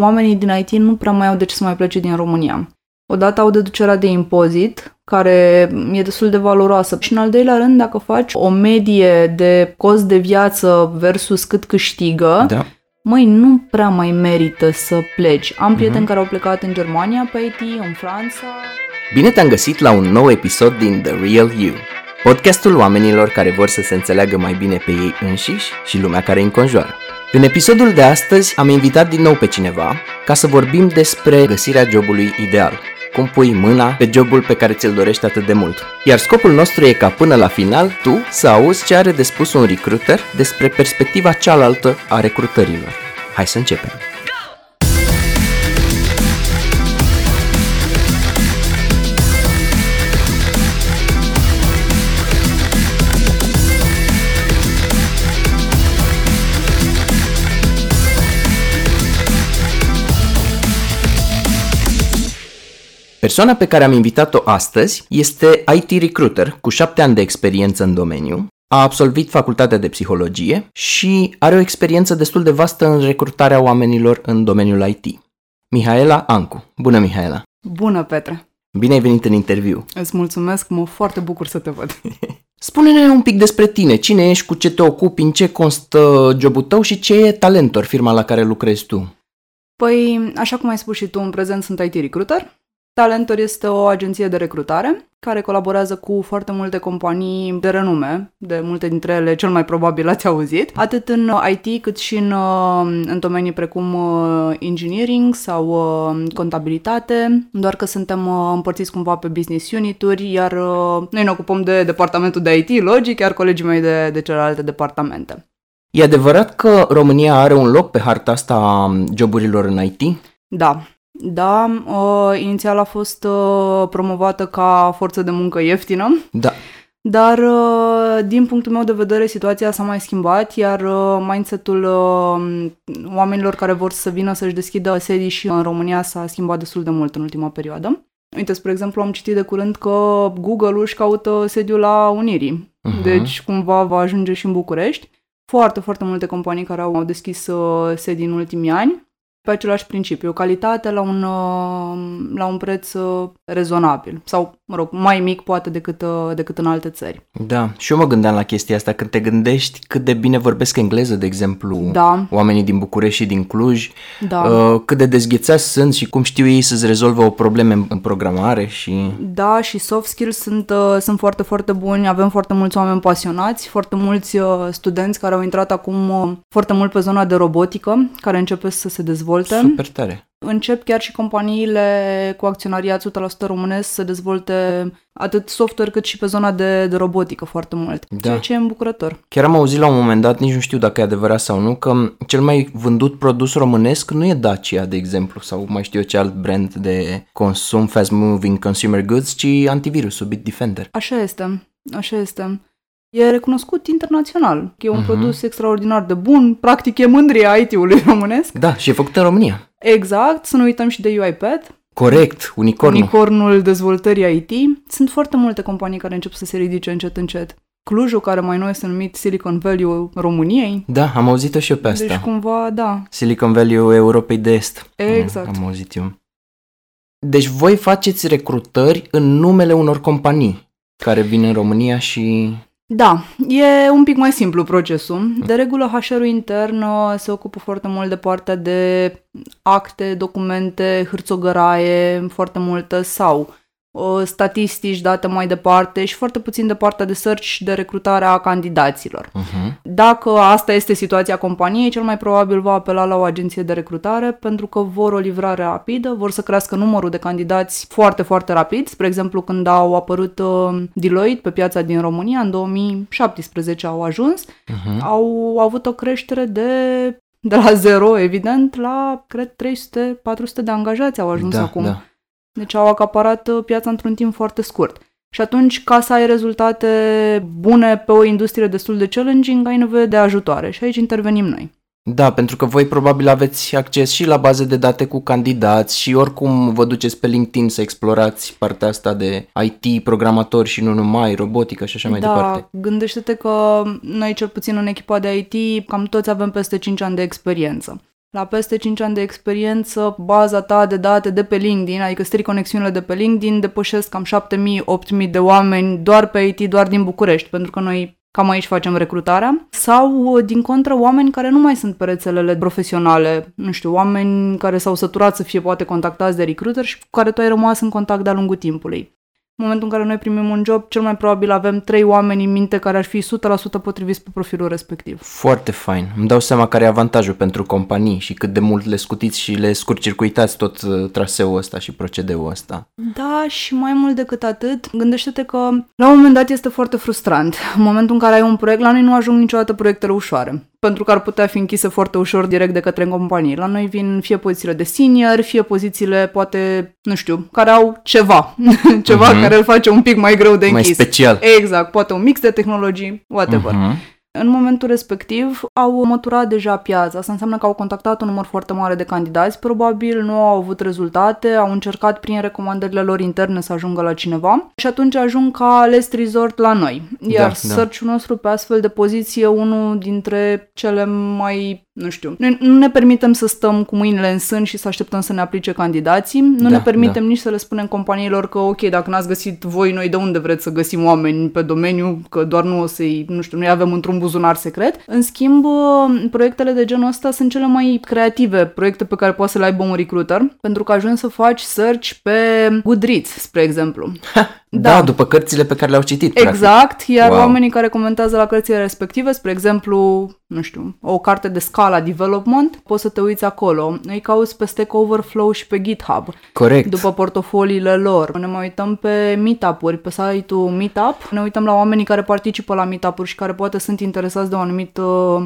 oamenii din IT nu prea mai au de ce să mai plece din România. Odată au deducerea de impozit, care e destul de valoroasă. Și în al doilea rând, dacă faci o medie de cost de viață versus cât câștigă, Da. măi, nu prea mai merită să pleci. Am prieteni care au plecat în Germania pe IT, în Franța. Bine te-am găsit la un nou episod din The Real You, podcastul oamenilor care vor să se înțeleagă mai bine pe ei înșiși și lumea care îi înconjoară. În episodul de astăzi am invitat din nou pe cineva ca să vorbim despre găsirea jobului ideal. Cum pui mâna pe jobul pe care ți-l dorești atât de mult. Iar scopul nostru e ca până la final tu să auzi ce are de spus un recruiter despre perspectiva cealaltă a recrutărilor. Hai să începem! Persoana pe care am invitat-o astăzi este IT recruiter cu șapte ani de experiență în domeniu, a absolvit facultatea de psihologie și are o experiență destul de vastă în recrutarea oamenilor în domeniul IT. Mihaela Ancu. Bună, Mihaela! Bună, Petre! Bine ai venit în interviu! Îți mulțumesc, mă foarte bucur să te văd. Spune-ne un pic despre tine, cine ești, cu ce te ocupi, în ce constă jobul tău și ce e Talentor, firma la care lucrezi tu. Păi, așa cum ai spus și tu, în prezent sunt IT recruiter. Talentor este o agenție de recrutare care colaborează cu foarte multe companii de renume, de multe dintre ele cel mai probabil ați auzit, atât în IT cât și în, în domenii precum uh, engineering sau uh, contabilitate, doar că suntem uh, împărțiți cumva pe business unituri, iar noi ne ocupăm de departamentul de IT, logic, iar colegii mei de, de celelalte departamente. E adevărat că România are un loc pe harta asta a joburilor în IT? Da, da, uh, inițial a fost uh, promovată ca forță de muncă ieftină, Da. dar uh, din punctul meu de vedere situația s-a mai schimbat, iar uh, mindset-ul uh, oamenilor care vor să vină să-și deschidă sedii și în România s-a schimbat destul de mult în ultima perioadă. Uite, spre exemplu, am citit de curând că Google își caută sediul la Unirii, Mhm. deci cumva va ajunge și în București. Foarte, foarte multe companii care au deschis uh, sedii în ultimii ani pe același principiu, calitate la un, uh, la un preț uh, rezonabil sau, mă rog, mai mic poate decât, uh, decât în alte țări. Da, și eu mă gândeam la chestia asta când te gândești cât de bine vorbesc engleză, de exemplu, Da. oamenii din București și din Cluj, Da. uh, cât de dezghețați sunt și cum știu ei să-ți rezolvă o problemă în- în programare și... Da, și soft skills sunt, uh, sunt foarte, foarte buni. Avem foarte mulți oameni pasionați, foarte mulți uh, studenți care au intrat acum uh, foarte mult pe zona de robotică, care începe să se dezvolte. Super tare. Încep chiar și companiile cu acționariat 100% românesc să dezvolte atât software cât și pe zona de, de robotică foarte mult, Da. ceea ce e îmbucurător. Chiar am auzit la un moment dat, nici nu știu dacă e adevărat sau nu, că cel mai vândut produs românesc nu e Dacia, de exemplu, sau mai știu eu ce alt brand de consum, fast moving consumer goods, ci antivirusul Bitdefender. Așa este, așa este. E recunoscut internațional. E un Mhm. produs extraordinar de bun, practic e mândria IT-ului românesc. Da, și e făcut în România. Exact, să nu uităm și de UiPath, Corect, unicornul. unicornul dezvoltării IT. Sunt foarte multe companii care încep să se ridice încet încet. Clujul, care mai nou este numit Silicon Valley României. Da, am auzit-o și eu pe asta. Deci cumva, da, Silicon Valley Europei de Est. Exact. Am auzit eu. Deci voi faceți recrutări în numele unor companii care vin în România și... Da, e un pic mai simplu procesul. De regulă, HR-ul intern uh, se ocupă foarte mult de partea de acte, documente, hârțogăraie, foarte multă, sau uh, statistici date mai departe și foarte puțin de partea de search și de recrutare a candidaților. Uh-huh. Dacă asta este situația companiei, cel mai probabil va apela la o agenție de recrutare pentru că vor o livrare rapidă, vor să crească numărul de candidați foarte, foarte rapid. Spre exemplu, când au apărut uh, Deloitte pe piața din România, în 2017 au ajuns, Uh-huh. au avut o creștere de de la zero, evident, la, cred, 300-400 de angajați au ajuns Da, acum. da. Deci au acaparat uh, piața într-un timp foarte scurt. Și atunci, ca să ai rezultate bune pe o industrie destul de challenging, ai nevoie de ajutoare și aici intervenim noi. Da, pentru că voi probabil aveți acces și la baze de date cu candidați și oricum vă duceți pe LinkedIn să explorați partea asta de IT, programatori și nu numai, robotică și așa mai da, departe. gândește-te că noi, cel puțin în echipa de IT, cam toți avem peste 5 ani de experiență. La peste 5 ani de experiență, baza ta de date de pe LinkedIn, adică strict conexiunile de pe LinkedIn, depășesc cam 7.000-8.000 de oameni doar pe IT, doar din București, pentru că noi cam aici facem recrutarea, sau, din contră, oameni care nu mai sunt pe rețelele profesionale, nu știu, oameni care s-au săturat să fie poate contactați de recruiter și cu care tu ai rămas în contact de-a lungul timpului. În momentul în care noi primim un job, cel mai probabil avem trei oameni în minte care ar fi 100% potriviți pe profilul respectiv. Foarte fain. Îmi dau seama care e avantajul pentru companii și cât de mult le scutiți și le scurcircuitați tot uh, traseul ăsta și procedeul ăsta. Da, și mai mult decât atât, gândește-te că la un moment dat este foarte frustrant. În momentul în care ai un proiect, la noi nu ajung niciodată proiectele ușoare pentru că ar putea fi închise foarte ușor direct de către companii. La noi vin fie pozițiile de senior, fie pozițiile, poate, nu știu, care au ceva, ceva uh-huh. Care îl face un pic mai greu de închis. Mai special. Exact, poate un mix de tehnologii, whatever. Uh-huh. În momentul respectiv au măturat deja piața. Asta înseamnă că au contactat un număr foarte mare de candidați, probabil nu au avut rezultate, au încercat prin recomandările lor interne să ajungă la cineva și atunci ajung ca last resort la noi. Iar da, search-ul nostru pe astfel de poziție unul dintre cele mai nu știu, noi nu ne permitem să stăm cu mâinile în sân și să așteptăm să ne aplice candidații, nu da, ne permitem da. nici să le spunem companiilor că ok, dacă n-ați găsit voi, noi de unde vreți să găsim oameni pe domeniu, că doar nu o să-i, nu știu, noi avem într-un buzunar secret. În schimb, proiectele de genul ăsta sunt cele mai creative proiecte pe care poate să le aibă un recruiter, pentru că ajungi să faci search pe Goodreads, spre exemplu. Da. da, după cărțile pe care le-au citit. Exact, practic. iar wow. oamenii care comentează la cărțile respective, spre exemplu, nu știu, o carte de Scala Development, poți să te uiți acolo. Îi cauți pe Stack Overflow și pe GitHub. Corect. După portofoliile lor. Ne mai uităm pe meetup-uri, pe site-ul Meetup. Ne uităm la oamenii care participă la meetup-uri și care poate sunt interesați de o anumită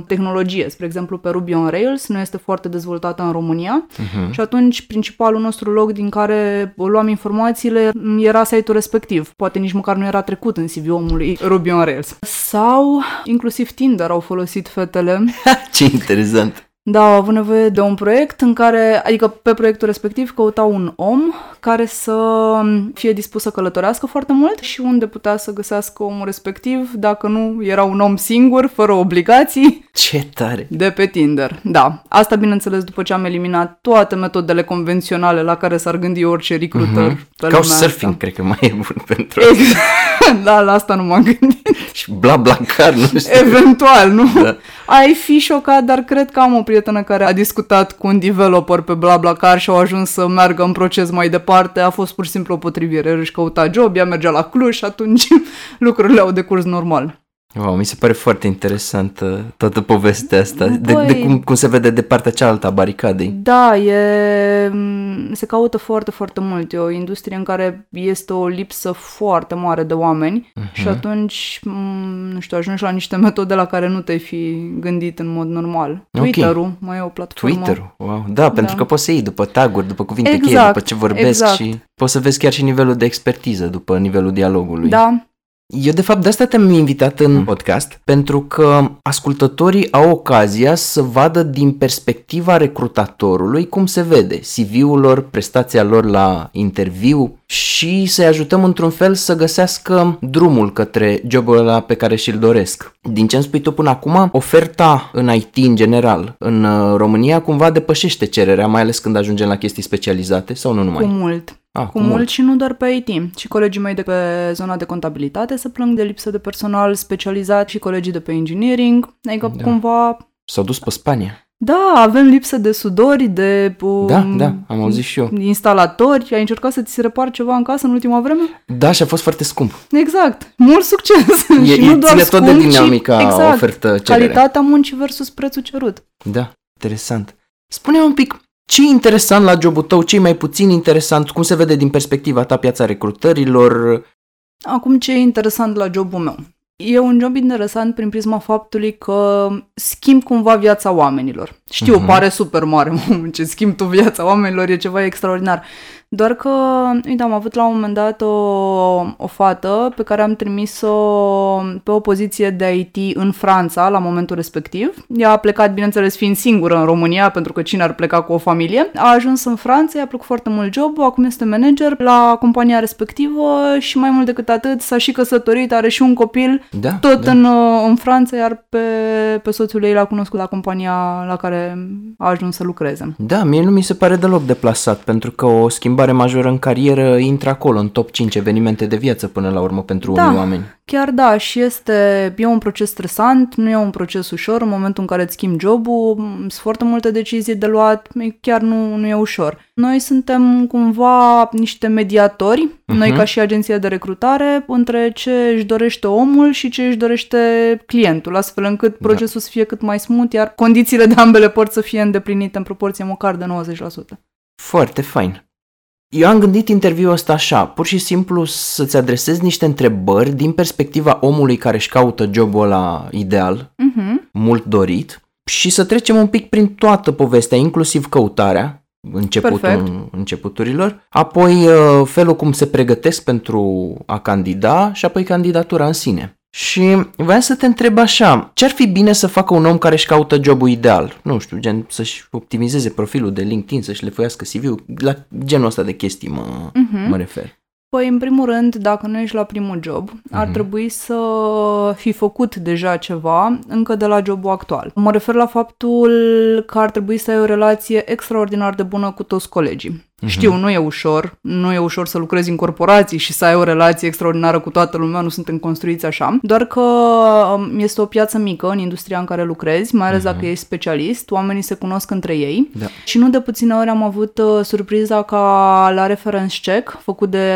tehnologie. Spre exemplu, pe Ruby on Rails nu este foarte dezvoltată în România uh-huh. și atunci principalul nostru loc din care luam informațiile era site-ul respectiv. Poate nici măcar nu era trecut în CV omului Ruby on Rails. Sau inclusiv Tinder au folosit fete fetele. Ce interesant! Da, au avut nevoie de un proiect în care, adică pe proiectul respectiv căutau un om care să fie dispus să călătorească foarte mult și unde putea să găsească omul respectiv, dacă nu era un om singur, fără obligații. Ce tare! De pe Tinder, da. Asta, bineînțeles, după ce am eliminat toate metodele convenționale la care s-ar gândi orice recruiter uh-huh. pe Ca surfing, asta. cred că mai e bun pentru Exact. da, la asta nu m-am gândit. și bla bla car, nu știu. Eventual, nu? Da. Ai fi șocat, dar cred că am o prietenă care a discutat cu un developer pe BlaBlaCar și au ajuns să meargă în proces mai departe. A fost pur și simplu o potrivire. Își căuta job, ea mergea la Cluj și atunci lucrurile au decurs normal. Wow, mi se pare foarte interesant toată povestea asta, Băi, de, de cum, cum se vede de partea cealaltă a baricadei. Da, e, se caută foarte, foarte mult. E o industrie în care este o lipsă foarte mare de oameni uh-huh. și atunci, nu știu, ajungi la niște metode la care nu te-ai fi gândit în mod normal. Okay. Twitter-ul mai e o platformă. Twitter-ul, wow. Da, da, pentru că poți să iei după taguri, după cuvinte exact, cheie, după ce vorbesc exact. și poți să vezi chiar și nivelul de expertiză după nivelul dialogului. Da, eu, de fapt, de asta te-am invitat în podcast, pentru că ascultătorii au ocazia să vadă din perspectiva recrutatorului cum se vede CV-ul lor, prestația lor la interviu și să-i ajutăm într-un fel să găsească drumul către jobul ăla pe care și-l doresc. Din ce îmi spui tu până acum, oferta în IT în general în uh, România cumva depășește cererea, mai ales când ajungem la chestii specializate sau nu numai? Cu mult. Ah, cu mult. mult și nu doar pe IT. Și colegii mei de pe zona de contabilitate se plâng de lipsă de personal specializat și colegii de pe engineering. Adică da. cumva... S-au dus pe Spania. Da, avem lipsă de sudori, de um, Da, da, am auzit și eu. Instalatori. Ai încercat să ți se repar ceva în casă în ultima vreme? Da, și a fost foarte scump. Exact. Mult succes. E, și nu doar ține scump, tot de dinamica exact, ofertă cerere. Calitatea muncii versus prețul cerut. Da, interesant. Spune un pic, ce e interesant la jobul tău, ce e mai puțin interesant, cum se vede din perspectiva ta piața recrutărilor? Acum, ce e interesant la jobul meu? E un job interesant prin prisma faptului că schimb cumva viața oamenilor. Știu, uh-huh. pare super mare, ce schimb tu viața oamenilor, e ceva extraordinar. Doar că, uite, am avut la un moment dat o, o fată pe care am trimis-o pe o poziție de IT în Franța la momentul respectiv. Ea a plecat, bineînțeles, fiind singură în România, pentru că cine ar pleca cu o familie. A ajuns în Franța, i-a plăcut foarte mult jobul, acum este manager la compania respectivă și mai mult decât atât s-a și căsătorit, are și un copil, Da, tot da. în, în Franța, iar pe, pe soțul ei l-a cunoscut la compania la care a ajuns să lucreze. Da, mie nu mi se pare deloc deplasat, pentru că o schimbare majoră în carieră intră acolo, în top 5 evenimente de viață până la urmă pentru Da. unii oameni. Chiar da, și este, e un proces stresant, nu e un proces ușor, în momentul în care îți schimbi jobul, m, sunt foarte multe decizii de luat, e- chiar nu, nu e ușor. Noi suntem cumva niște mediatori, uh-huh. noi ca și agenția de recrutare, între ce își dorește omul și ce își dorește clientul, astfel încât procesul să fie cât mai smooth, iar condițiile de ambele părți să fie îndeplinite în proporție măcar de 90%. Foarte fain. Eu am gândit interviul ăsta așa, pur și simplu să-ți adresezi niște întrebări din perspectiva omului care își caută jobul ăla ideal, Uh-huh. mult dorit, și să trecem un pic prin toată povestea, inclusiv căutarea, începutul, Perfect. începuturilor, apoi uh, felul cum se pregătesc pentru a candida și apoi candidatura în sine. Și voiam să te întreb așa, ce ar fi bine să facă un om care își caută jobul ideal? Nu știu, gen să-și optimizeze profilul de LinkedIn, să-și le foiască CV-ul, la genul ăsta de chestii mă, Mhm. mă refer. Păi, în primul rând, dacă nu ești la primul job, ar trebui să fi făcut deja ceva încă de la jobul actual. Mă refer la faptul că ar trebui să ai o relație extraordinar de bună cu toți colegii. Știu, nu e ușor, nu e ușor să lucrezi în corporații și să ai o relație extraordinară cu toată lumea, nu suntem construiți așa, doar că um, este o piață mică în industria în care lucrezi, mai ales dacă ești specialist, oamenii se cunosc între ei Da. și nu de puține ori am avut uh, surpriza ca la reference check, făcut de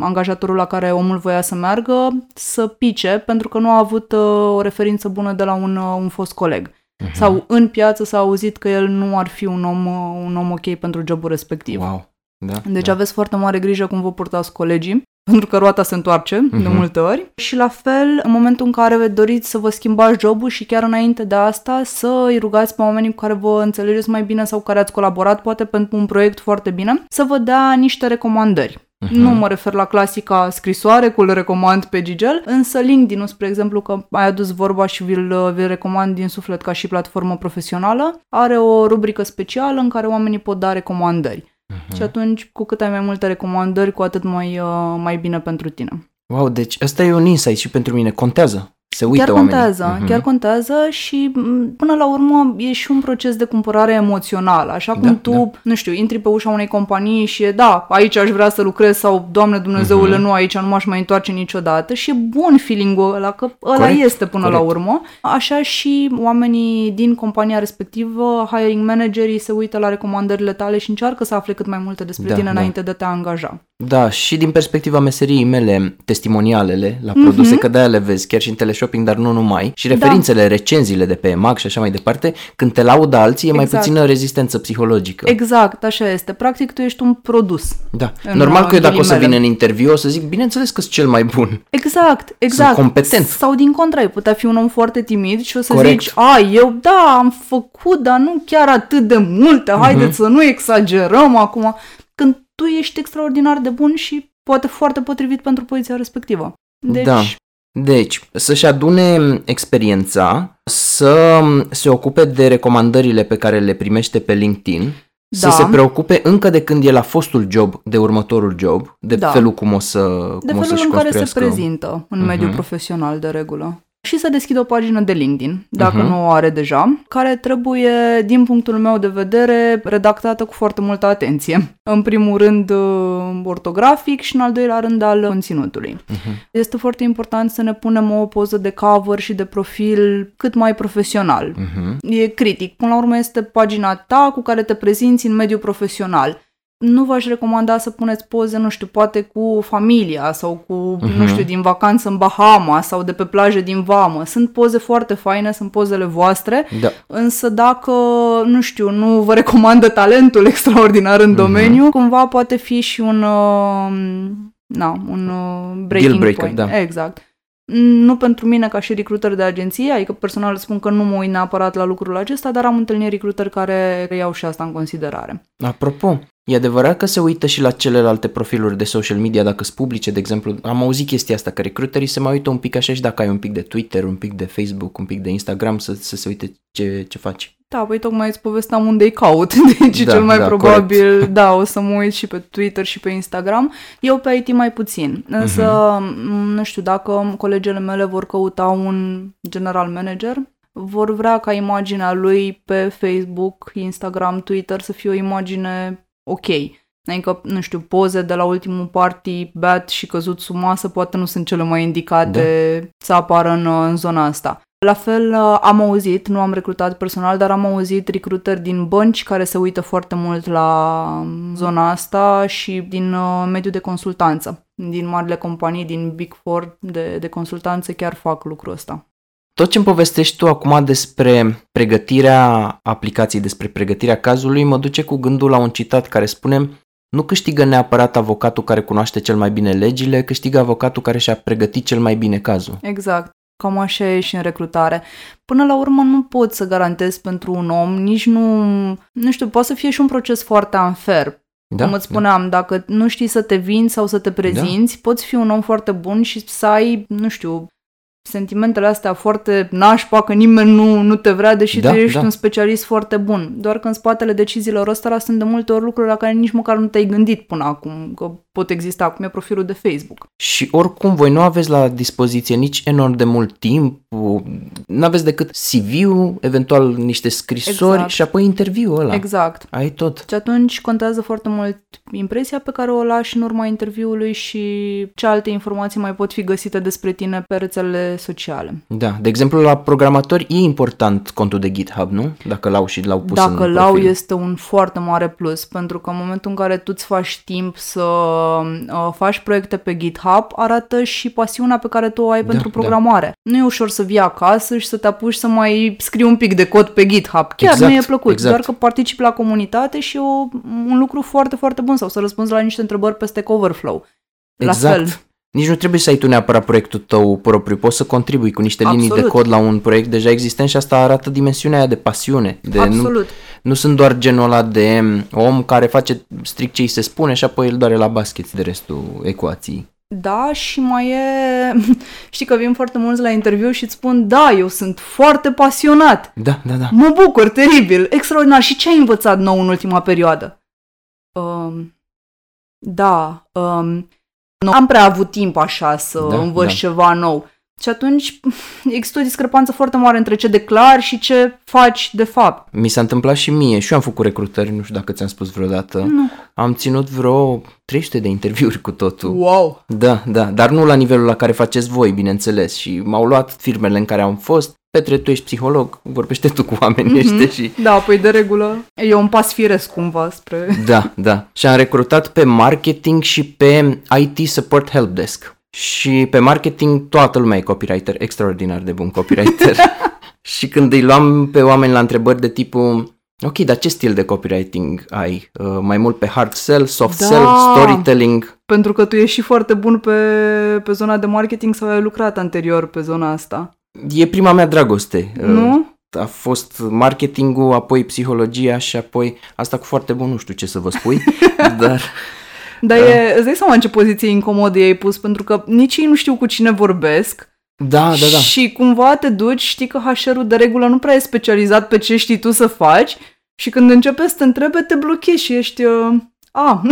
angajatorul la care omul voia să meargă, să pice pentru că nu a avut uh, o referință bună de la un, uh, un fost coleg. Uh-huh. Sau în piață s-a auzit că el nu ar fi un om, uh, un om ok pentru jobul respectiv. Wow. Da, Deci da. aveți foarte mare grijă cum vă purtați colegii, pentru că roata se întoarce uh-huh. de Mhm. multe ori. Și la fel, în momentul în care doriți să vă schimbați jobul și chiar înainte de asta, să îi rugați pe oamenii cu care vă înțelegeți mai bine sau cu care ați colaborat, poate pentru un proiect foarte bine, să vă dea niște recomandări. Uh-huh. Nu mă refer la clasica scrisoare cu le recomand pe Gigel, însă LinkedIn-ul, spre exemplu, că ai adus vorba și vi-l, vi recomand din suflet ca și platformă profesională, are o rubrică specială în care oamenii pot da recomandări. Mhm. Și atunci, cu cât ai mai multe recomandări, cu atât mai, uh, mai bine pentru tine. Wow, deci ăsta e un insight și pentru mine. Contează. Se uită chiar oamenii. contează, Mhm. chiar contează și m, până la urmă e și un proces de cumpărare emoțională. Așa cum Da, tu, da. nu știu, intri pe ușa unei companii și e da, aici aș vrea să lucrez sau Doamne Dumnezeule, Mhm. nu, aici nu m-aș mai întoarce niciodată și e bun feeling-ul ăla, că ăla Corect, este până corect. la urmă. Așa și oamenii din compania respectivă, hiring managerii se uită la recomandările tale și încearcă să afle cât mai multe despre Da, tine da. înainte de a te angaja. Da, și din perspectiva meseriei mele, testimonialele la Mhm. produse, că de-aia le vezi chiar și în teleshopping, dar nu numai, și referințele, recenziile de pe EMAG și așa mai departe, când te laudă alții, e mai Exact. puțină rezistență psihologică. Exact, așa este. Practic, tu ești un produs. Da. În, Normal uh, că eu dacă o să ghilimele. vin în interviu, o să zic, bineînțeles că sunt cel mai bun. Exact, exact. competent. Sau din contra, ai putea fi un om foarte timid și o să Corect. zici, a, eu da, am făcut, dar nu chiar atât de multe, haideți Mhm. să nu exagerăm acum. Când tu ești extraordinar de bun și poate foarte potrivit pentru poziția respectivă. Deci, Da. Deci, să-și adune experiența, să se ocupe de recomandările pe care le primește pe LinkedIn, să Da. se preocupe încă de când e la fostul job, de următorul job, de Da. felul cum o să de cum o felul să-și în care se construiască. prezintă în mediul Mhm. profesional de regulă. Și să deschidă o pagină de LinkedIn, dacă Mhm. nu o are deja, care trebuie, din punctul meu de vedere, redactată cu foarte multă atenție. În primul rând uh, ortografic și în al doilea rând al conținutului. Mhm. Este foarte important să ne punem o poză de cover și de profil cât mai profesional. Mhm. E critic. Până la urmă este pagina ta cu care te prezinți în mediul profesional. Nu v-aș recomanda să puneți poze, nu știu, poate cu familia sau cu, Mhm. nu știu, din vacanță în Bahama sau de pe plajă din Vamă. Sunt poze foarte faine, sunt pozele voastre, Da. însă dacă, nu știu, nu vă recomandă talentul extraordinar în domeniu, cumva poate fi și un, uh, na, un uh, breaking Deal breaker, point. da. Exact. Nu pentru mine ca și recruiter de agenție, adică personal spun că nu mă uit neapărat la lucrul acesta, dar am întâlnit recruiteri care iau și asta în considerare. Apropo, E adevărat că se uită și la celelalte profiluri de social media dacă sunt publice, de exemplu, am auzit chestia asta, că recruiterii se mai uită un pic așa și dacă ai un pic de Twitter, un pic de Facebook, un pic de Instagram, să, să se uite ce, ce faci. Da, păi tocmai îți povesteam unde îi caut, deci Da, cel mai da, probabil, corect. da, o să mă uit și pe Twitter și pe Instagram. Eu pe IT mai puțin, însă, Mhm. m, nu știu, dacă colegele mele vor căuta un general manager, vor vrea ca imaginea lui pe Facebook, Instagram, Twitter să fie o imagine ok. Adică, nu știu, poze de la ultimul party, bat și căzut sub masă, poate nu sunt cele mai indicate Da. să apară în, în zona asta. La fel uh, am auzit, nu am recrutat personal, dar am auzit recrutări din bănci care se uită foarte mult la um, zona asta și din uh, mediul de consultanță. Din marile companii, din Big Four de, de consultanță chiar fac lucrul ăsta. Tot ce îmi povestești tu acum despre pregătirea aplicației, despre pregătirea cazului, mă duce cu gândul la un citat care spune nu câștigă neapărat avocatul care cunoaște cel mai bine legile, câștigă avocatul care și-a pregătit cel mai bine cazul. Exact. Cam așa e și în recrutare. Până la urmă nu pot să garantez pentru un om, nici nu, nu știu, poate să fie și un proces foarte unfair. Da? Cum îți spuneam, dacă nu știi să te vinzi sau să te prezinți, poți fi un om foarte bun și să ai, nu știu, sentimentele astea foarte nașpa, că nimeni nu, nu te vrea, deși Da, tu ești da. un specialist foarte bun. Doar că în spatele deciziilor ăstora sunt de multe ori lucruri la care nici măcar nu te-ai gândit până acum, că pot exista, cum e profilul de Facebook. Și oricum voi nu aveți la dispoziție nici enorm de mult timp, nu aveți decât CV-ul, eventual niște scrisori Exact. și apoi interviul ăla. Exact. Ai tot. Și atunci contează foarte mult impresia pe care o lași în urma interviului și ce alte informații mai pot fi găsite despre tine pe rețelele sociale. Da, de exemplu la programatori e important contul de GitHub, nu? Dacă l-au și l-au pus Dacă în l-au profil. este un foarte mare plus, pentru că în momentul în care tu îți faci timp să uh, faci proiecte pe GitHub, arată și pasiunea pe care tu o ai Da, pentru da. programare. Nu e ușor să vii acasă și să te apuci să mai scrii un pic de cod pe GitHub. Chiar Exact, nu e plăcut, exact. doar că participi la comunitate și e o, un lucru foarte, foarte bun sau să răspunzi la niște întrebări pe Stack Overflow. La exact. fel. Nici nu trebuie să ai tu neapărat proiectul tău propriu, poți să contribui cu niște linii de Absolut. cod la un proiect deja existent și asta arată dimensiunea aia de pasiune. De nu, Absolut. nu sunt doar genul ăla de om care face strict ce îi se spune și apoi îl doare la basket de restul ecuației. Da, și mai e... Știi că vin foarte mulți la interviu și îți spun, da, eu sunt foarte pasionat. Da, da, da. Mă bucur, teribil, extraordinar. Și ce ai învățat nou în ultima perioadă? Um, da, um, nu am prea avut timp așa să Da, învăț da. ceva nou. Și atunci există o discrepanță foarte mare între ce declari și ce faci de fapt. Mi s-a întâmplat și mie și eu am făcut recrutări, nu știu dacă ți-am spus vreodată. Nu. Am ținut vreo 300 de interviuri cu totul. Wow! Da, da, dar nu la nivelul la care faceți voi, bineînțeles. Și m-au luat firmele în care am fost. Petre, tu ești psiholog, vorbește tu cu oamenii Mhm. ăștia și... Da, păi de regulă e un pas firesc cumva spre... Da, da. Și am recrutat pe marketing și pe IT Support Helpdesk. Și pe marketing toată lumea e copywriter, extraordinar de bun copywriter. și când îi luam pe oameni la întrebări de tipul Ok, dar ce stil de copywriting ai? Uh, mai mult pe hard sell, soft Da. sell, storytelling? Pentru că tu ești și foarte bun pe, pe zona de marketing sau ai lucrat anterior pe zona asta. E prima mea dragoste. Uh, Nu? a fost marketingul, apoi psihologia și apoi asta cu foarte bun, nu știu ce să vă spui, dar Dar e, îți dai seama în ce poziție incomodă i-ai pus, pentru că nici ei nu știu cu cine vorbesc da, da, da. și cumva te duci, știi că HR-ul de regulă nu prea e specializat pe ce știi tu să faci și când începe să te întrebe, te blochezi și ești... Uh, a,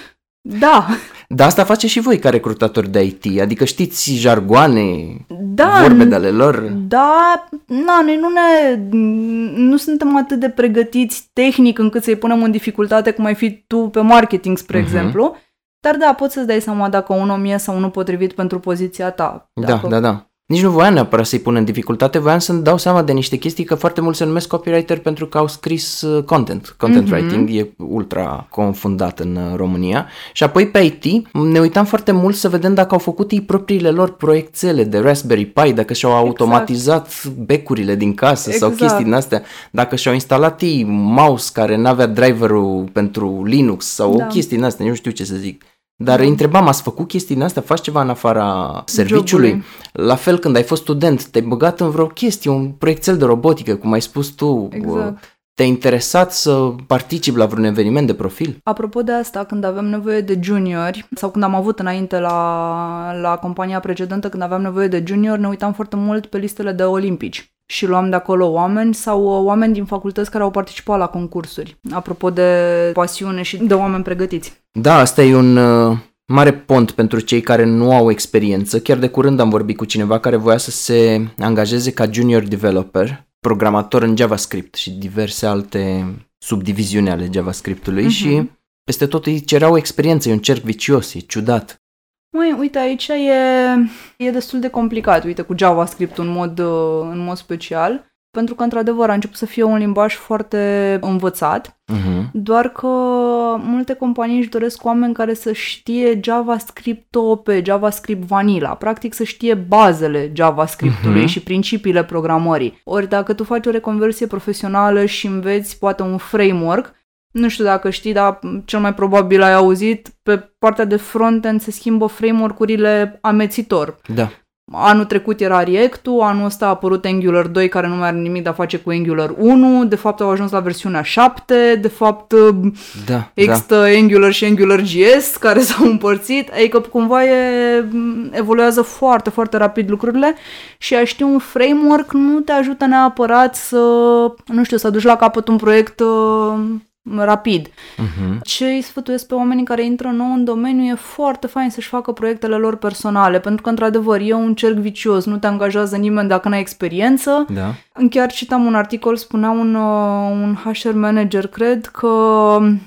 da, Dar asta face și voi ca recrutatori de IT, adică știți jargoane, da, vorbe de ale lor. Da, na, noi nu ne, nu suntem atât de pregătiți tehnic încât să-i punem în dificultate cum ai fi tu pe marketing, spre Mhm. exemplu. Dar da, poți să-ți dai seama dacă un om e sau nu potrivit pentru poziția ta. Da, Dacă... da, da. Nici nu voiam neapărat să-i pun în dificultate, voiam să-mi dau seama de niște chestii că foarte mulți se numesc copywriter pentru că au scris uh, content. Content Mhm. writing e ultra confundat în uh, România. Și apoi pe IT ne uitam foarte mult să vedem dacă au făcut ei propriile lor proiectele de Raspberry Pi, dacă și-au automatizat becurile din casă sau Exact. chestii din astea, dacă și-au instalat ei mouse care n-avea driverul pentru Linux sau Da. o chestie din astea, nu știu ce să zic. Dar îi întrebam, ați făcut chestii din astea? Faci ceva în afara serviciului? Jobului. La fel, când ai fost student, te-ai băgat în vreo chestie, un proiectel de robotică, cum ai spus tu. Exact. te-a interesat să participi la vreun eveniment de profil? Apropo de asta, când avem nevoie de juniori, sau când am avut înainte la, la compania precedentă, când aveam nevoie de juniori, ne uitam foarte mult pe listele de olimpici și luam de acolo oameni sau oameni din facultăți care au participat la concursuri. Apropo de pasiune și de oameni pregătiți. Da, asta e un uh, mare pont pentru cei care nu au experiență. Chiar de curând am vorbit cu cineva care voia să se angajeze ca junior developer, programator în JavaScript și diverse alte subdiviziuni ale JavaScript-ului uh-huh. și peste tot îi cereau experiență, e un cerc vicios, e ciudat. Măi, uite, aici e, e destul de complicat, uite, cu JavaScript în mod, în mod special, pentru că, într-adevăr, a început să fie un limbaj foarte învățat, uh-huh. doar că multe companii își doresc oameni care să știe JavaScript pe JavaScript vanilla, practic să știe bazele JavaScript-ului uh-huh. și principiile programării. Ori dacă tu faci o reconversie profesională și înveți poate un framework, nu știu dacă știi, dar cel mai probabil ai auzit, pe partea de frontend se schimbă framework-urile amețitor. Da. Anul trecut era React-ul, anul ăsta a apărut Angular 2 care nu mai are nimic de a face cu Angular 1, de fapt au ajuns la versiunea 7, de fapt da, există da. Angular și Angular JS care s-au împărțit, adică cumva e, evoluează foarte, foarte rapid lucrurile și a ști un framework nu te ajută neapărat să, nu știu, să duci la capăt un proiect rapid. Uh-huh. Ce îi sfătuiesc pe oamenii care intră nou în domeniu e foarte fain să-și facă proiectele lor personale, pentru că, într-adevăr, e un cerc vicios, nu te angajează nimeni dacă n-ai experiență. Da. Chiar citam un articol, spunea un, uh, un HR manager, cred, că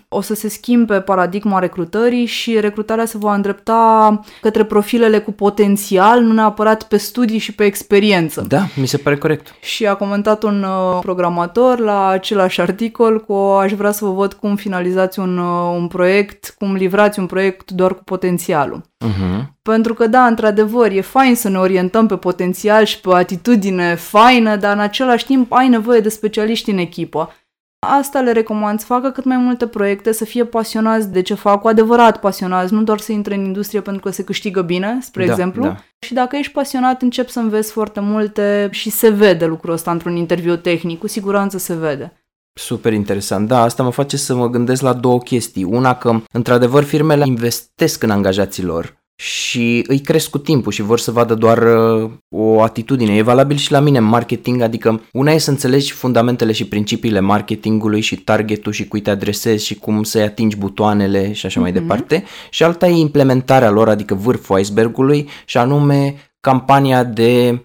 o să se schimbe paradigma recrutării și recrutarea se va îndrepta către profilele cu potențial, nu neapărat pe studii și pe experiență. Da, mi se pare corect. Și a comentat un uh, programator la același articol cu aș vrea să vă văd cum finalizați un, uh, un proiect, cum livrați un proiect doar cu potențialul. Uh-huh. Pentru că, da, într-adevăr, e fain să ne orientăm pe potențial și pe o atitudine faină, dar în același timp ai nevoie de specialiști în echipă. Asta le recomand, să facă cât mai multe proiecte, să fie pasionați de ce fac, cu adevărat pasionați, nu doar să intre în industrie pentru că se câștigă bine, spre da, exemplu. Da. Și dacă ești pasionat, încep să înveți foarte multe și se vede lucrul ăsta într-un interviu tehnic, cu siguranță se vede. Super interesant. Da, asta mă face să mă gândesc la două chestii. Una că, într-adevăr, firmele investesc în angajații lor și îi cresc cu timpul și vor să vadă doar uh, o atitudine. E valabil și la mine în marketing, adică una e să înțelegi fundamentele și principiile marketingului și targetul și cui te adresezi și cum să-i atingi butoanele și așa mm-hmm. mai mhm. departe și alta e implementarea lor, adică vârful icebergului și anume campania de uh,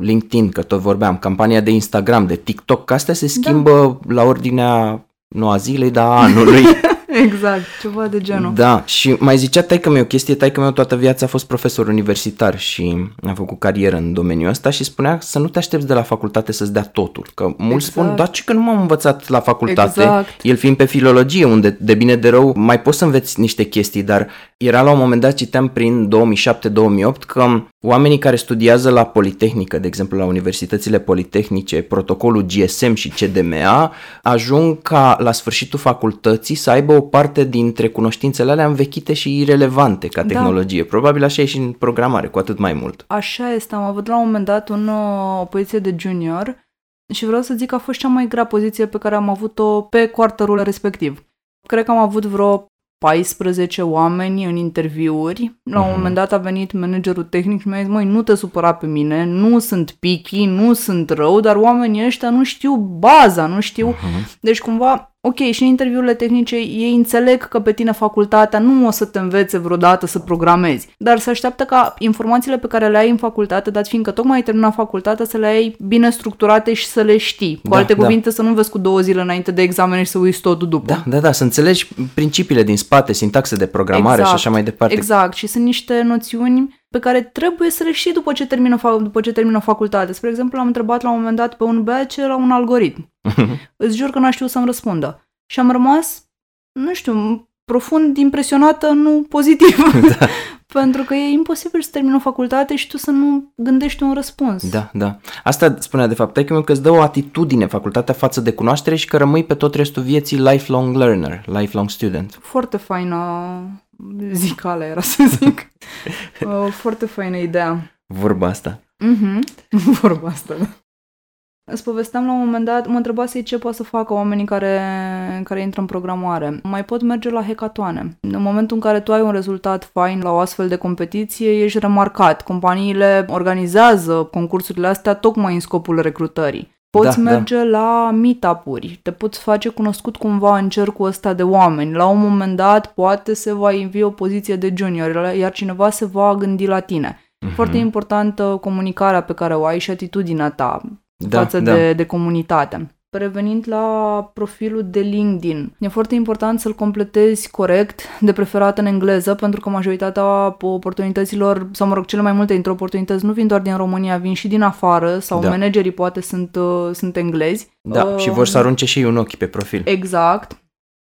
LinkedIn, că tot vorbeam, campania de Instagram, de TikTok, că astea se da. schimbă da. la ordinea nu a zilei, dar a anului. exact, ceva de genul. Da, și mai zicea taică meu o chestie, taică meu toată viața a fost profesor universitar și a făcut carieră în domeniul ăsta și spunea să nu te aștepți de la facultate să-ți dea totul. Că mulți exact. spun, da, ce că nu m-am învățat la facultate, exact. el fiind pe filologie, unde de bine de rău mai poți să înveți niște chestii, dar era la un moment dat, citeam prin 2007-2008, că oamenii care studiază la Politehnică, de exemplu la universitățile politehnice, protocolul GSM și CDMA, ajung ca la sfârșitul facultății să aibă o parte dintre cunoștințele alea învechite și irelevante ca da. tehnologie. Da. Probabil așa e și în programare, cu atât mai mult. Așa este. Am avut la un moment dat un, o poziție de junior și vreau să zic că a fost cea mai grea poziție pe care am avut-o pe quarterul respectiv. Cred că am avut vreo 14 oameni în interviuri. La un mhm. moment dat a venit managerul tehnic și mi-a zis, măi, nu te supăra pe mine, nu sunt picky, nu sunt rău, dar oamenii ăștia nu știu baza, nu știu. Uh-huh. Deci cumva ok, și în interviurile tehnice ei înțeleg că pe tine facultatea nu o să te învețe vreodată să programezi, dar se așteaptă ca informațiile pe care le ai în facultate, dat fiindcă tocmai ai terminat facultatea, să le ai bine structurate și să le știi. Cu da, alte da. cuvinte, să nu vezi cu două zile înainte de examen și să uiți totul după. Da, da, da, să înțelegi principiile din spate, sintaxe de programare exact, și așa mai departe. Exact, și sunt niște noțiuni pe care trebuie să le știi după ce termină, după ce termină facultate. Spre exemplu, am întrebat la un moment dat pe un băiat ce era un algoritm. Îți jur că n-a știut să-mi răspundă. Și am rămas, nu știu, profund impresionată, nu pozitiv. Da. Pentru că e imposibil să termini o facultate și tu să nu gândești un răspuns. Da, da. Asta spunea de fapt că că îți dă o atitudine facultatea față de cunoaștere și că rămâi pe tot restul vieții lifelong learner, lifelong student. Foarte faină zicală era să zic. Foarte faină idee. Vorba asta. Mhm. Vorba asta, da. Îți povesteam la un moment dat, mă întrebase ce pot să facă oamenii care, care intră în programare. Mai pot merge la hecatoane. În momentul în care tu ai un rezultat fain la o astfel de competiție, ești remarcat. Companiile organizează concursurile astea tocmai în scopul recrutării. Poți da, merge da. la meetup-uri, te poți face cunoscut cumva în cercul ăsta de oameni. La un moment dat, poate se va invi o poziție de junior, iar cineva se va gândi la tine. Mm-hmm. Foarte importantă comunicarea pe care o ai și atitudinea ta da, față da. De, de comunitate. Revenind la profilul de LinkedIn, e foarte important să-l completezi corect, de preferat în engleză, pentru că majoritatea oportunităților, sau mă rog, cele mai multe dintre oportunități nu vin doar din România, vin și din afară, sau da. managerii poate sunt, uh, sunt englezi. Da, uh, și vor să arunce și un ochi pe profil. Exact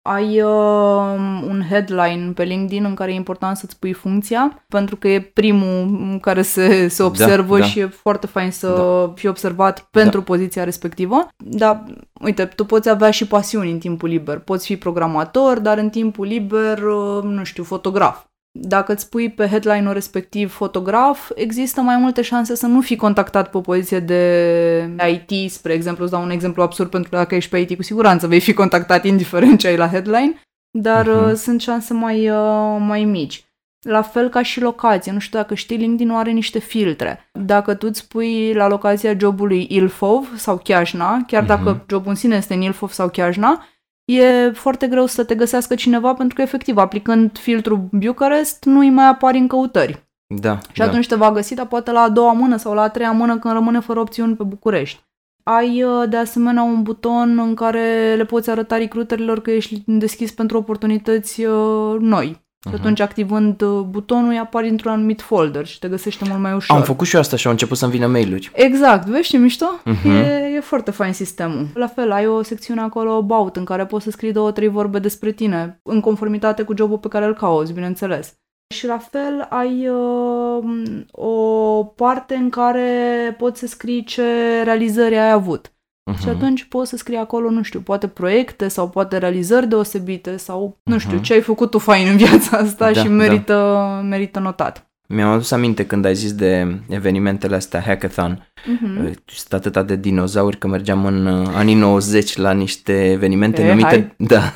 ai uh, un headline pe LinkedIn în care e important să-ți pui funcția, pentru că e primul care se, se da, observă da, și e foarte fain să da. fii observat pentru da. poziția respectivă. Dar, uite, tu poți avea și pasiuni în timpul liber. Poți fi programator, dar în timpul liber, uh, nu știu, fotograf dacă îți pui pe headline-ul respectiv fotograf, există mai multe șanse să nu fii contactat pe o poziție de IT, spre exemplu, îți dau un exemplu absurd pentru că dacă ești pe IT, cu siguranță vei fi contactat indiferent ce ai la headline, dar uh-huh. sunt șanse mai, uh, mai mici. La fel ca și locație. Nu știu dacă știi, LinkedIn are niște filtre. Dacă tu îți pui la locația jobului Ilfov sau Chiajna, chiar uh-huh. dacă jobul în sine este în Ilfov sau Chiajna, e foarte greu să te găsească cineva pentru că, efectiv, aplicând filtrul Bucharest, nu îi mai apari în căutări. Da, și atunci da. te va găsi, dar poate la a doua mână sau la a treia mână când rămâne fără opțiuni pe București. Ai uh, de asemenea un buton în care le poți arăta recruiterilor că ești deschis pentru oportunități uh, noi. Și uh-huh. atunci, activând uh, butonul, îi apari într-un anumit folder și te găsește mult mai ușor. Am făcut și eu asta și au început să-mi vină mail-uri. Exact, vezi ce mișto? Uh-huh. E, e foarte fain sistemul. La fel, ai o secțiune acolo about în care poți să scrii două, trei vorbe despre tine, în conformitate cu jobul pe care îl cauți, bineînțeles. Și la fel ai uh, o parte în care poți să scrii ce realizări ai avut. Uh-huh. Și atunci poți să scrii acolo, nu știu, poate proiecte sau poate realizări deosebite sau, nu știu, uh-huh. ce ai făcut tu fain în viața asta da, și merită, da. merită notat. Mi-am adus aminte când ai zis de evenimentele astea, hackathon, uh-huh. sunt atâta de dinozauri că mergeam în uh, anii 90 la niște evenimente e, numite, hai. da,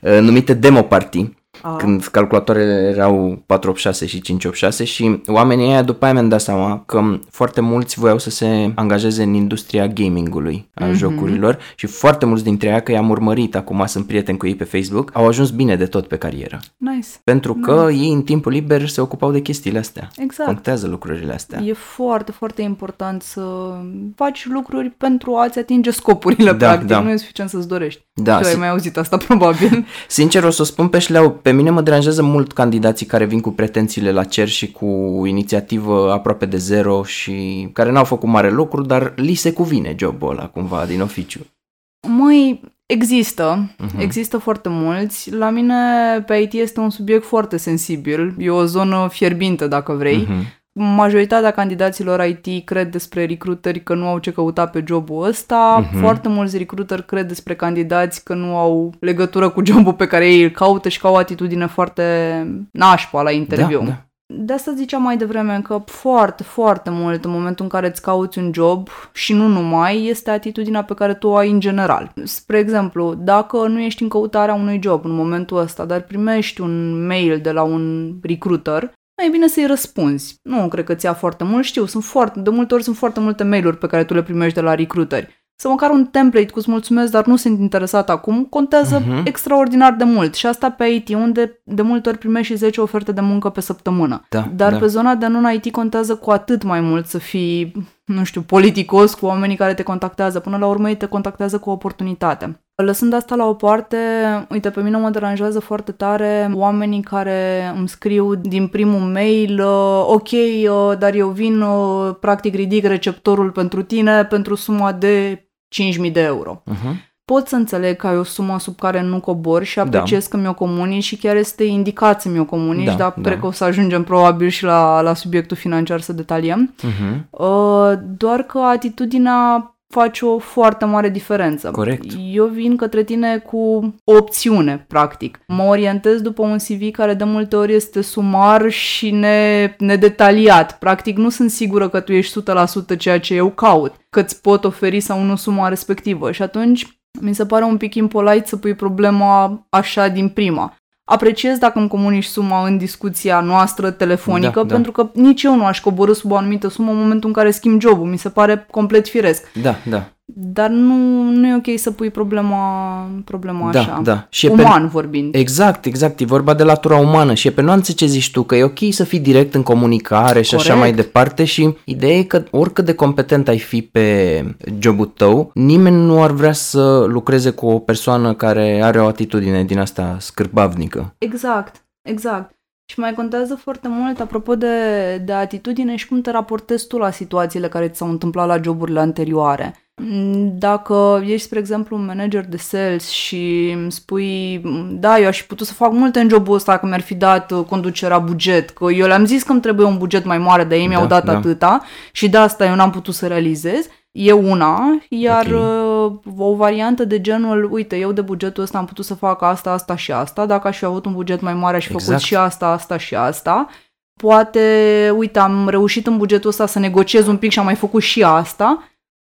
uh, numite demo party a. când calculatoarele erau 486 și 586 și oamenii aia după aia mi-am dat seama că foarte mulți voiau să se angajeze în industria gamingului, a mm-hmm. jocurilor și foarte mulți dintre ei că i-am urmărit, acum sunt prieteni cu ei pe Facebook, au ajuns bine de tot pe carieră. Nice. Pentru că nice. ei în timpul liber se ocupau de chestiile astea. Exact. Contează lucrurile astea. E foarte, foarte important să faci lucruri pentru a-ți atinge scopurile, da, practic. Da. Nu e suficient să-ți dorești. Da. Tu ai mai auzit asta, probabil. Sincer, o să o spun pe șleau, pe mine mă deranjează mult candidații care vin cu pretențiile la cer și cu inițiativă aproape de zero și care n-au făcut mare lucru, dar li se cuvine jobul ăla cumva din oficiu. Măi, există, uh-huh. există foarte mulți. La mine pe IT este un subiect foarte sensibil, e o zonă fierbinte dacă vrei. Uh-huh majoritatea candidaților IT cred despre recruteri că nu au ce căuta pe jobul ăsta. Uh-huh. Foarte mulți recruteri cred despre candidați că nu au legătură cu jobul pe care ei îl caută și că au o atitudine foarte nașpa la interviu. Da, da. De asta ziceam mai devreme că foarte, foarte mult în momentul în care îți cauți un job și nu numai, este atitudinea pe care tu o ai în general. Spre exemplu, dacă nu ești în căutarea unui job în momentul ăsta, dar primești un mail de la un recruiter, mai bine să-i răspunzi. Nu cred că ți ia foarte mult, știu, sunt foarte, de multe ori sunt foarte multe mail-uri pe care tu le primești de la recruiteri. Să măcar un template cu mulțumesc, dar nu sunt interesat acum, contează uh-huh. extraordinar de mult. Și asta pe IT, unde de multe ori primești și 10 oferte de muncă pe săptămână. Da, dar da. pe zona de non-IT contează cu atât mai mult să fii, nu știu, politicos cu oamenii care te contactează. Până la urmă ei te contactează cu o oportunitate. Lăsând asta la o parte, uite, pe mine mă deranjează foarte tare oamenii care îmi scriu din primul mail, uh, ok, uh, dar eu vin, uh, practic ridic receptorul pentru tine pentru suma de 5.000 de euro. Uh-huh. Pot să înțeleg că ai o sumă sub care nu cobor și apreciez da. că mi-o comunici și chiar este indicat să mi-o comunici, da, dar da. cred că o să ajungem probabil și la, la subiectul financiar să detaliem. Uh-huh. Uh, doar că atitudinea faci o foarte mare diferență. Corect. Eu vin către tine cu o opțiune, practic. Mă orientez după un CV care de multe ori este sumar și ne, nedetaliat. Practic nu sunt sigură că tu ești 100% ceea ce eu caut, că îți pot oferi sau nu suma respectivă. Și atunci mi se pare un pic impolite să pui problema așa din prima. Apreciez dacă îmi comunici suma în discuția noastră telefonică, Da, da. pentru că nici eu nu aș coborâ sub o anumită sumă în momentul în care schimb jobul. Mi se pare complet firesc. Da, da. Dar nu, nu e ok să pui problema, problema Da, așa. da. Și e pe- Uman vorbind. Exact, exact. E vorba de latura umană și e pe nuanțe ce zici tu, că e ok să fii direct în comunicare și așa Corect. mai departe și ideea e că oricât de competent ai fi pe jobul tău, nimeni nu ar vrea să lucreze cu o persoană care are o atitudine din asta scârbavnică. Exact, exact. Și mai contează foarte mult, apropo de, de atitudine și cum te raportezi tu la situațiile care ți s-au întâmplat la joburile anterioare. Mm, Dacă ești, spre exemplu, un manager de sales și îmi spui, "Mm, da, eu aș fi putut să fac multe în jobul ăsta că mi-ar fi dat uh, conducerea buget, că eu le-am zis că îmi trebuie un buget mai mare, dar ei mi-au Da, dat da. atâta și de asta eu n-am putut să realizez, e una, iar Ok. Uh, o variantă de genul, uite, eu de bugetul ăsta am putut să fac asta, asta și asta, dacă aș fi avut un buget mai mare aș fi Exact. făcut și asta, asta și asta. Poate, uite, am reușit în bugetul ăsta să negociez un pic și am mai făcut și asta.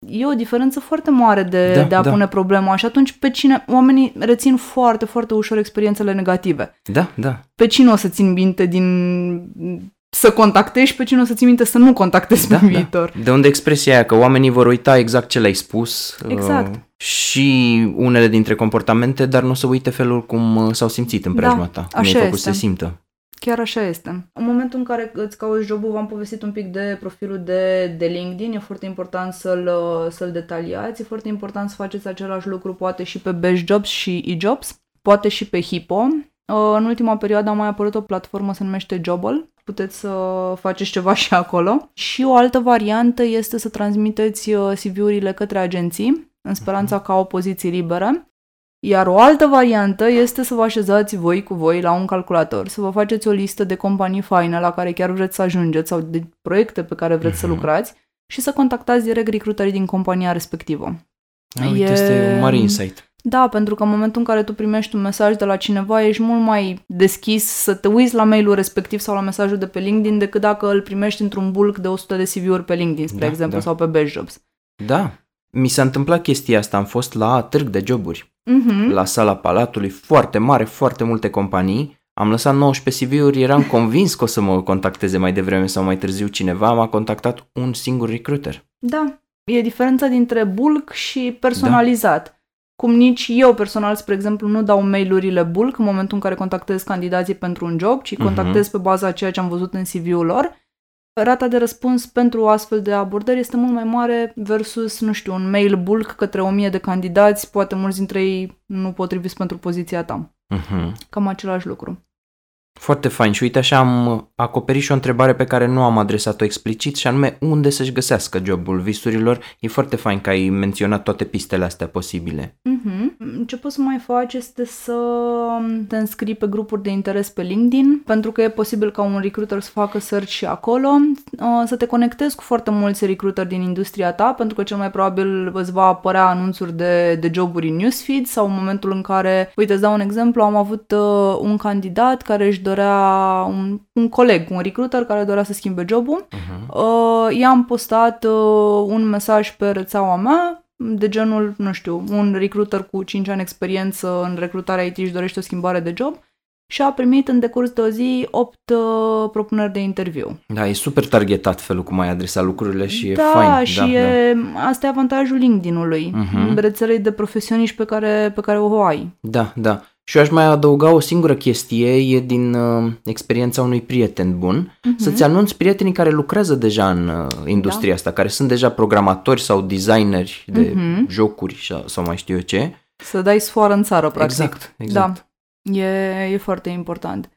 E o diferență foarte mare de, Da, de a da. pune problema și atunci pe cine, oamenii rețin foarte, foarte ușor experiențele negative. Da, da. Pe cine o să țin minte din să contactezi, pe cine o să țin minte să nu contactezi Da, pe da. viitor. De unde expresia aia că oamenii vor uita exact ce le-ai spus Exact. uh, și unele dintre comportamente, dar nu o să uite felul cum uh, s-au simțit în Da, preajma ta, cum așa ai făcut este. să se simtă. Chiar așa este. În momentul în care îți cauți jobul, v-am povestit un pic de profilul de, de LinkedIn, e foarte important să-l, să-l detaliați, e foarte important să faceți același lucru poate și pe Best Jobs și eJobs, poate și pe Hippo. Uh, În ultima perioadă a mai apărut o platformă, se numește Jobble, puteți să faceți ceva și acolo. Și o altă variantă este să transmiteți uh, CV-urile către agenții, în speranța ca o poziție liberă. Iar o altă variantă este să vă așezați voi cu voi la un calculator, să vă faceți o listă de companii faine la care chiar vreți să ajungeți sau de proiecte pe care vreți să Mhm. lucrați și să contactați direct recrutării din compania respectivă. A, uite, E- este un mare insight. Da, pentru că în momentul în care tu primești un mesaj de la cineva, ești mult mai deschis să te uiți la mailul respectiv sau la mesajul de pe LinkedIn decât dacă îl primești într-un bulk de 100 de CV-uri pe LinkedIn, spre Da, exemplu, da. sau pe Best Jobs. Da. Mi s-a întâmplat chestia asta, am fost la târg de joburi, Mhm. la sala Palatului, foarte mare, foarte multe companii. Am lăsat 19 CV-uri, eram convins că o să mă contacteze mai devreme sau mai târziu cineva, m-a contactat un singur recruiter. Da, e diferența dintre bulk și personalizat. Cum nici eu personal, spre exemplu, nu dau mail-urile bulk în momentul în care contactez candidații pentru un job, ci Mhm. contactez pe baza a ceea ce am văzut în CV-ul lor. Rata de răspuns pentru astfel de abordări este mult mai mare versus, nu știu, un mail bulk către o mie de candidați, poate mulți dintre ei nu potriviți pentru poziția ta. Uh-huh. Cam același lucru. Foarte fain și uite așa am acoperit și o întrebare pe care nu am adresat-o explicit și anume unde să-și găsească jobul visurilor. E foarte fain că ai menționat toate pistele astea posibile. Mhm. Ce poți să mai faci este să te înscrii pe grupuri de interes pe LinkedIn, pentru că e posibil ca un recruiter să facă search și acolo, uh, să te conectezi cu foarte mulți recruiter din industria ta, pentru că cel mai probabil îți va apărea anunțuri de, de joburi în newsfeed sau în momentul în care, uite, îți dau un exemplu, am avut uh, un candidat care își dorea, un, un coleg, un recruiter care dorea să schimbe jobul, Uh-huh. Uh, i-am postat uh, un mesaj pe rețeaua mea de genul, nu știu, un recruiter cu 5 ani experiență în recrutarea IT își dorește o schimbare de job și a primit în decurs de o zi 8 uh, propuneri de interviu. Da, e super targetat felul cum ai adresat lucrurile și da, e fain. și da, e, asta e avantajul LinkedIn-ului, Mhm. rețelei de profesioniști pe care, pe care o ai. Da, da. Și eu aș mai adăuga o singură chestie, e din uh, experiența unui prieten bun, Mhm. să-ți anunți prietenii care lucrează deja în uh, industria Da. asta, care sunt deja programatori sau designeri de Mhm. jocuri sau, sau mai știu eu ce. Să dai sfoară în țară, practic. Exact, exact. Da, e, e foarte important.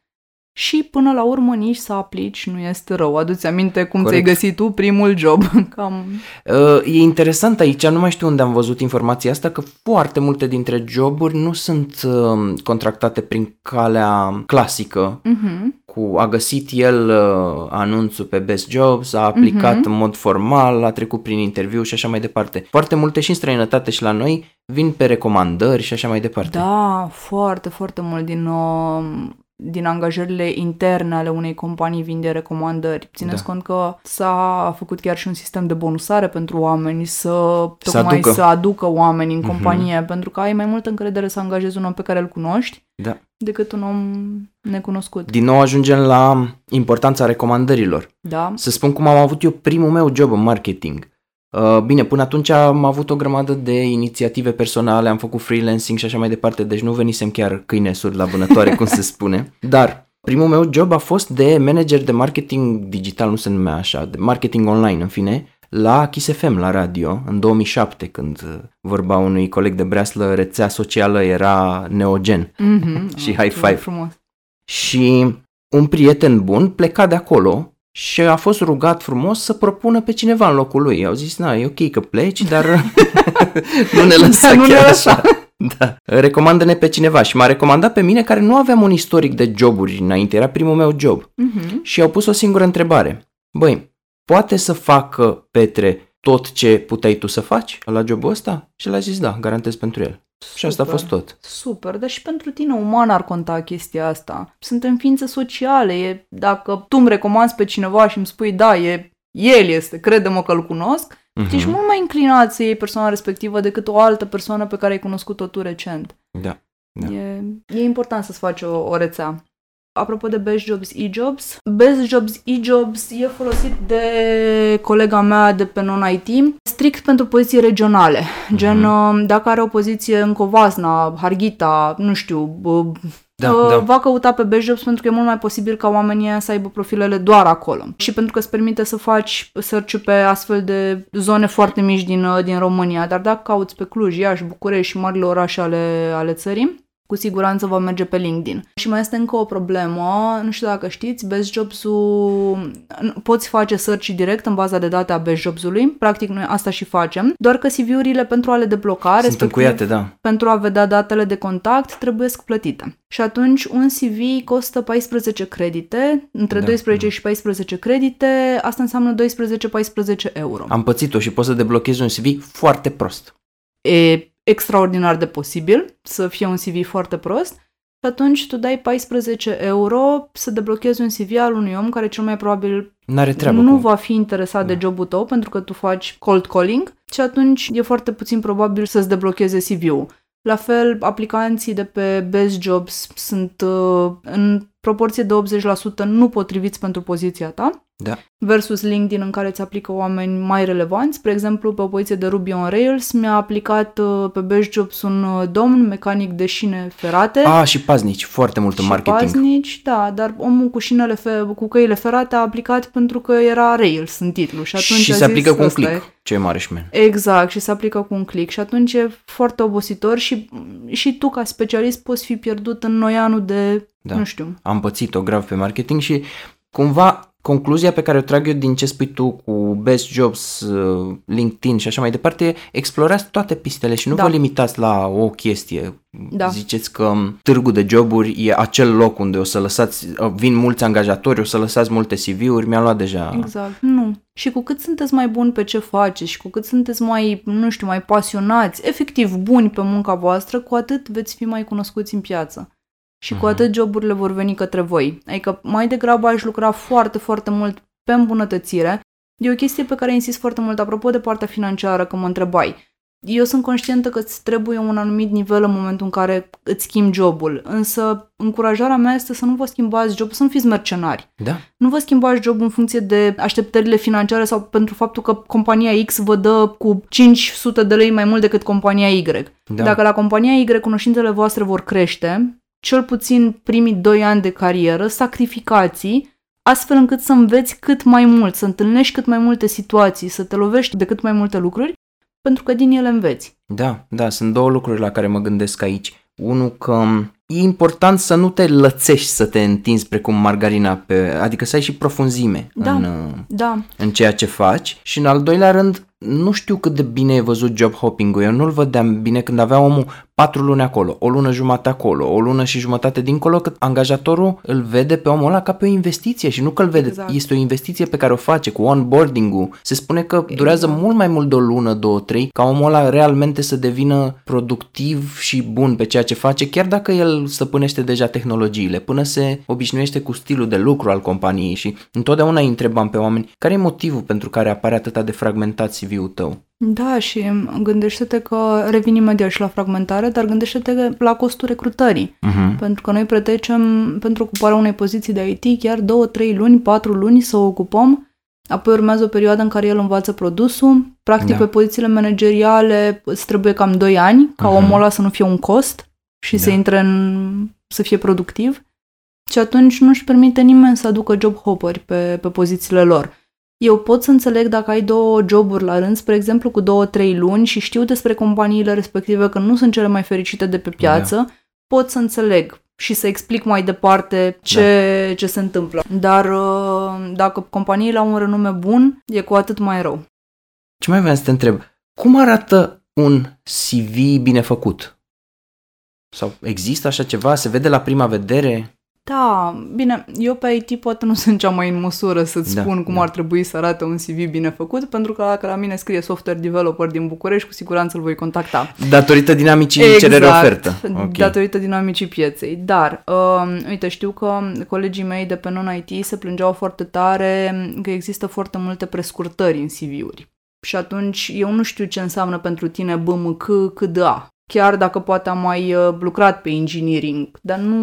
Și până la urmă nici să aplici nu este rău. Aduți aminte cum Corect. ți-ai găsit tu primul job. Cam... Uh, E interesant aici, nu mai știu unde am văzut informația asta, că foarte multe dintre joburi nu sunt uh, contractate prin calea clasică Uh-huh. cu, a găsit el uh, anunțul pe Best Jobs, a aplicat uh-huh. în mod formal, a trecut prin interviu și așa mai departe. Foarte multe și în străinătate și la noi vin pe recomandări și așa mai departe. Da, foarte, foarte mult din uh, din angajările interne ale unei companii vin de recomandări. Țineți da. cont că s-a făcut chiar și un sistem de bonusare pentru oameni să tocmai să aducă, să aducă oameni în uh-huh. companie, pentru că ai mai multă încredere să angajezi un om pe care îl cunoști da. decât un om necunoscut. Din nou ajungem la importanța recomandărilor. Da. Să spun cum am avut eu primul meu job în marketing. Uh, bine, până atunci am avut o grămadă de inițiative personale, am făcut freelancing și așa mai departe, deci nu venisem chiar câinesuri la vânătoare, cum se spune. Dar primul meu job a fost de manager de marketing digital, nu se numea așa, de marketing online, în fine, la Kiss FM, la radio, în 2007, când uh, vorba unui coleg de breaslă, rețea socială era Neogen mm-hmm. și High Five. Frumos. Și un prieten bun pleca de acolo și a fost rugat frumos să propună pe cineva în locul lui. Au zis, na, e ok că pleci, dar nu ne lăsa da, nu chiar ne lăsa. așa. Da. Recomandă-ne pe cineva și m-a recomandat pe mine care nu aveam un istoric de joburi înainte, era primul meu job. Uh-huh. Și au pus o singură întrebare. Băi, poate să facă Petre tot ce puteai tu să faci la jobul ăsta? Și l-a zis da, garantez pentru el. Super, și asta a fost tot. Super, dar și pentru tine uman ar conta chestia asta. Suntem ființe sociale, e, dacă tu îmi recomanzi pe cineva și îmi spui da, e, el este, crede-mă că îl cunosc, uh-huh. ești mult mai inclinat să iei persoana respectivă decât o altă persoană pe care ai cunoscut-o tu recent. Da. da. E, e important să-ți faci o, o rețea. Apropo de Best Jobs e-Jobs, Best Jobs e-Jobs e folosit de colega mea de pe non-IT strict pentru poziții regionale. Mm-hmm. Gen, uh, dacă are o poziție în Covasna, Harghita, nu știu, da, uh, da. va căuta pe Best Jobs pentru că e mult mai posibil ca oamenii să aibă profilele doar acolo. Și pentru că îți permite să faci search pe astfel de zone foarte mici din, uh, din România. Dar dacă cauți pe Cluj, Iași, București și marile orașe ale, ale țării, cu siguranță va merge pe LinkedIn. Și mai este încă o problemă, nu știu dacă știți, Best Jobs-ul poți face search direct în baza de date a Best Jobs-ului, practic noi asta și facem, doar că CV-urile pentru a le debloca, Sunt încuiate, da. pentru a vedea datele de contact, trebuie plătite. Și atunci un CV costă 14 credite, între da, 12 da. și 14 credite, asta înseamnă 12-14 euro. Am pățit-o și poți să deblochezi un CV foarte prost. E extraordinar de posibil să fie un CV foarte prost, și atunci tu dai 14 euro să deblochezi un CV al unui om care cel mai probabil N-are treabă nu cu... va fi interesat da. de jobul tău pentru că tu faci cold calling și atunci e foarte puțin probabil să-ți deblocheze CV-ul. La fel, aplicanții de pe Best Jobs sunt uh, în proporție de 80% nu potriviți pentru poziția ta da. versus LinkedIn în care îți aplică oameni mai relevanți. Spre exemplu, pe o poziție de Ruby on Rails mi-a aplicat uh, pe Best Jobs un uh, domn mecanic de șine ferate. Ah, și paznici, foarte mult în marketing. paznici, da, dar omul cu șinele fe- cu căile ferate a aplicat pentru că era Rails în titlu și atunci Și a se aplică zis, cu un "Ăsta click, e." ce mare șmen. Exact, și se aplică cu un click și atunci e foarte obositor și, și tu ca specialist poți fi pierdut în noianul de, Da. nu știu, Am pățit-o grav pe marketing și cumva concluzia pe care o trag eu din ce spui tu cu Best Jobs, uh, LinkedIn și așa mai departe, e explorați toate pistele și nu Da. vă limitați la o chestie. Da. Ziceți că um, târgul de joburi e acel loc unde o să lăsați, uh, vin mulți angajatori, o să lăsați multe CV-uri, mi-a luat deja... Exact. Nu. Și cu cât sunteți mai buni pe ce faceți și cu cât sunteți mai, nu știu, mai pasionați, efectiv buni pe munca voastră, cu atât veți fi mai cunoscuți în piață. Și cu Mhm. atât joburile vor veni către voi. Adică mai degrabă aș lucra foarte, foarte mult pe îmbunătățire. E o chestie pe care insist foarte mult apropo de partea financiară, că mă întrebai. Eu sunt conștientă că îți trebuie un anumit nivel în momentul în care îți schimbi jobul, însă încurajarea mea este să nu vă schimbați jobul, să nu fiți mercenari. Da, Nu vă schimbați jobul în funcție de așteptările financiare sau pentru faptul că compania X vă dă cu 500 de lei mai mult decât compania Y. da. Dacă la compania Y cunoștințele voastre vor crește, cel puțin primii 2 ani de carieră, sacrificații, astfel încât să înveți cât mai mult, să întâlnești cât mai multe situații, să te lovești de cât mai multe lucruri, pentru că din ele înveți. Da, da, sunt două lucruri la care mă gândesc aici. Unul că e important să nu te lățești să te întinzi precum margarina, pe, adică să ai și profunzime Da. în, uh, Da, în ceea ce faci și în al doilea rând nu știu cât de bine e văzut job hopping-ul. Eu nu-l vedeam bine când avea omul patru luni acolo, o lună jumate acolo, o lună și jumătate dincolo, că angajatorul îl vede pe omul ăla ca pe o investiție și nu că îl vede, Exact. este o investiție pe care o face cu onboarding-ul. Se spune că durează Exact. mult mai mult de o lună, două, trei, ca omul ăla realmente să devină productiv și bun pe ceea ce face, chiar dacă el stăpânește deja tehnologiile, până se obișnuiește cu stilul de lucru al companiei și întotdeauna îi întrebam pe oameni care e motivul pentru care apare atât de fragmentat CV-ul tău. Da, și gândește-te că revin imediat și la fragmentare, dar gândește-te la costul recrutării. Uh-huh. Pentru că noi pretecem pentru ocuparea unei poziții de IT chiar 2, 3 luni, 4 luni să o ocupăm, apoi urmează o perioadă în care el învață produsul. Practic, Da. pe pozițiile manageriale îți trebuie cam 2 ani ca Mhm. omul ăla să nu fie un cost și să Da. intre în... să fie productiv. Și atunci nu-și permite nimeni să aducă job hopperi pe, pe pozițiile lor. Eu pot să înțeleg dacă ai două joburi la rând, spre exemplu cu două, trei luni și știu despre companiile respective că nu sunt cele mai fericite de pe piață, da. pot să înțeleg și să explic mai departe ce, da. ce se întâmplă. Dar uh, dacă companiile au un renume bun, e cu atât mai rău. Ce mai vreau să te întreb? Cum arată un CV bine făcut? Sau există așa ceva? Se vede la prima vedere? Da, bine, eu pe IT poate nu sunt cea mai în măsură să-ți Da, spun cum da. ar trebui să arate un CV bine făcut, pentru că dacă la mine scrie software developer din București, cu siguranță îl voi contacta. Datorită dinamicii cerere-ofertă. Ok. datorită dinamicii pieței. Dar, uh, uite, știu că colegii mei de pe non-IT se plângeau foarte tare că există foarte multe prescurtări în CV-uri. Și atunci eu nu știu ce înseamnă pentru tine BMC CDA. Chiar dacă poate am mai uh, lucrat pe engineering, dar nu,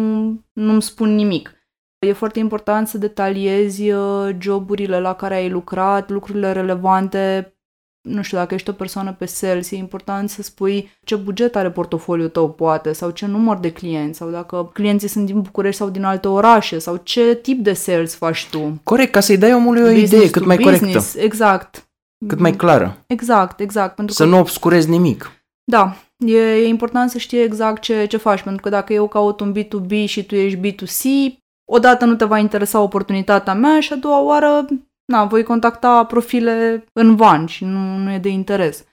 nu-mi spun nimic. E foarte important să detaliezi uh, joburile la care ai lucrat, lucrurile relevante nu știu, dacă ești o persoană pe sales, e important să spui ce buget are portofoliul tău, poate, sau ce număr de clienți, sau dacă clienții sunt din București sau din alte orașe, sau ce tip de sales faci tu. Corect, ca să-i dai omului o Business idee to cât mai business, corectă, Exact. cât mai clară. Exact, exact. Pentru Să că, nu obscurezi nimic. Da, e, e important să știi exact ce, ce faci, pentru că dacă eu caut un B2B și tu ești B2C, odată nu te va interesa oportunitatea mea și a doua oară, na, voi contacta profile în van și nu, nu e de interes.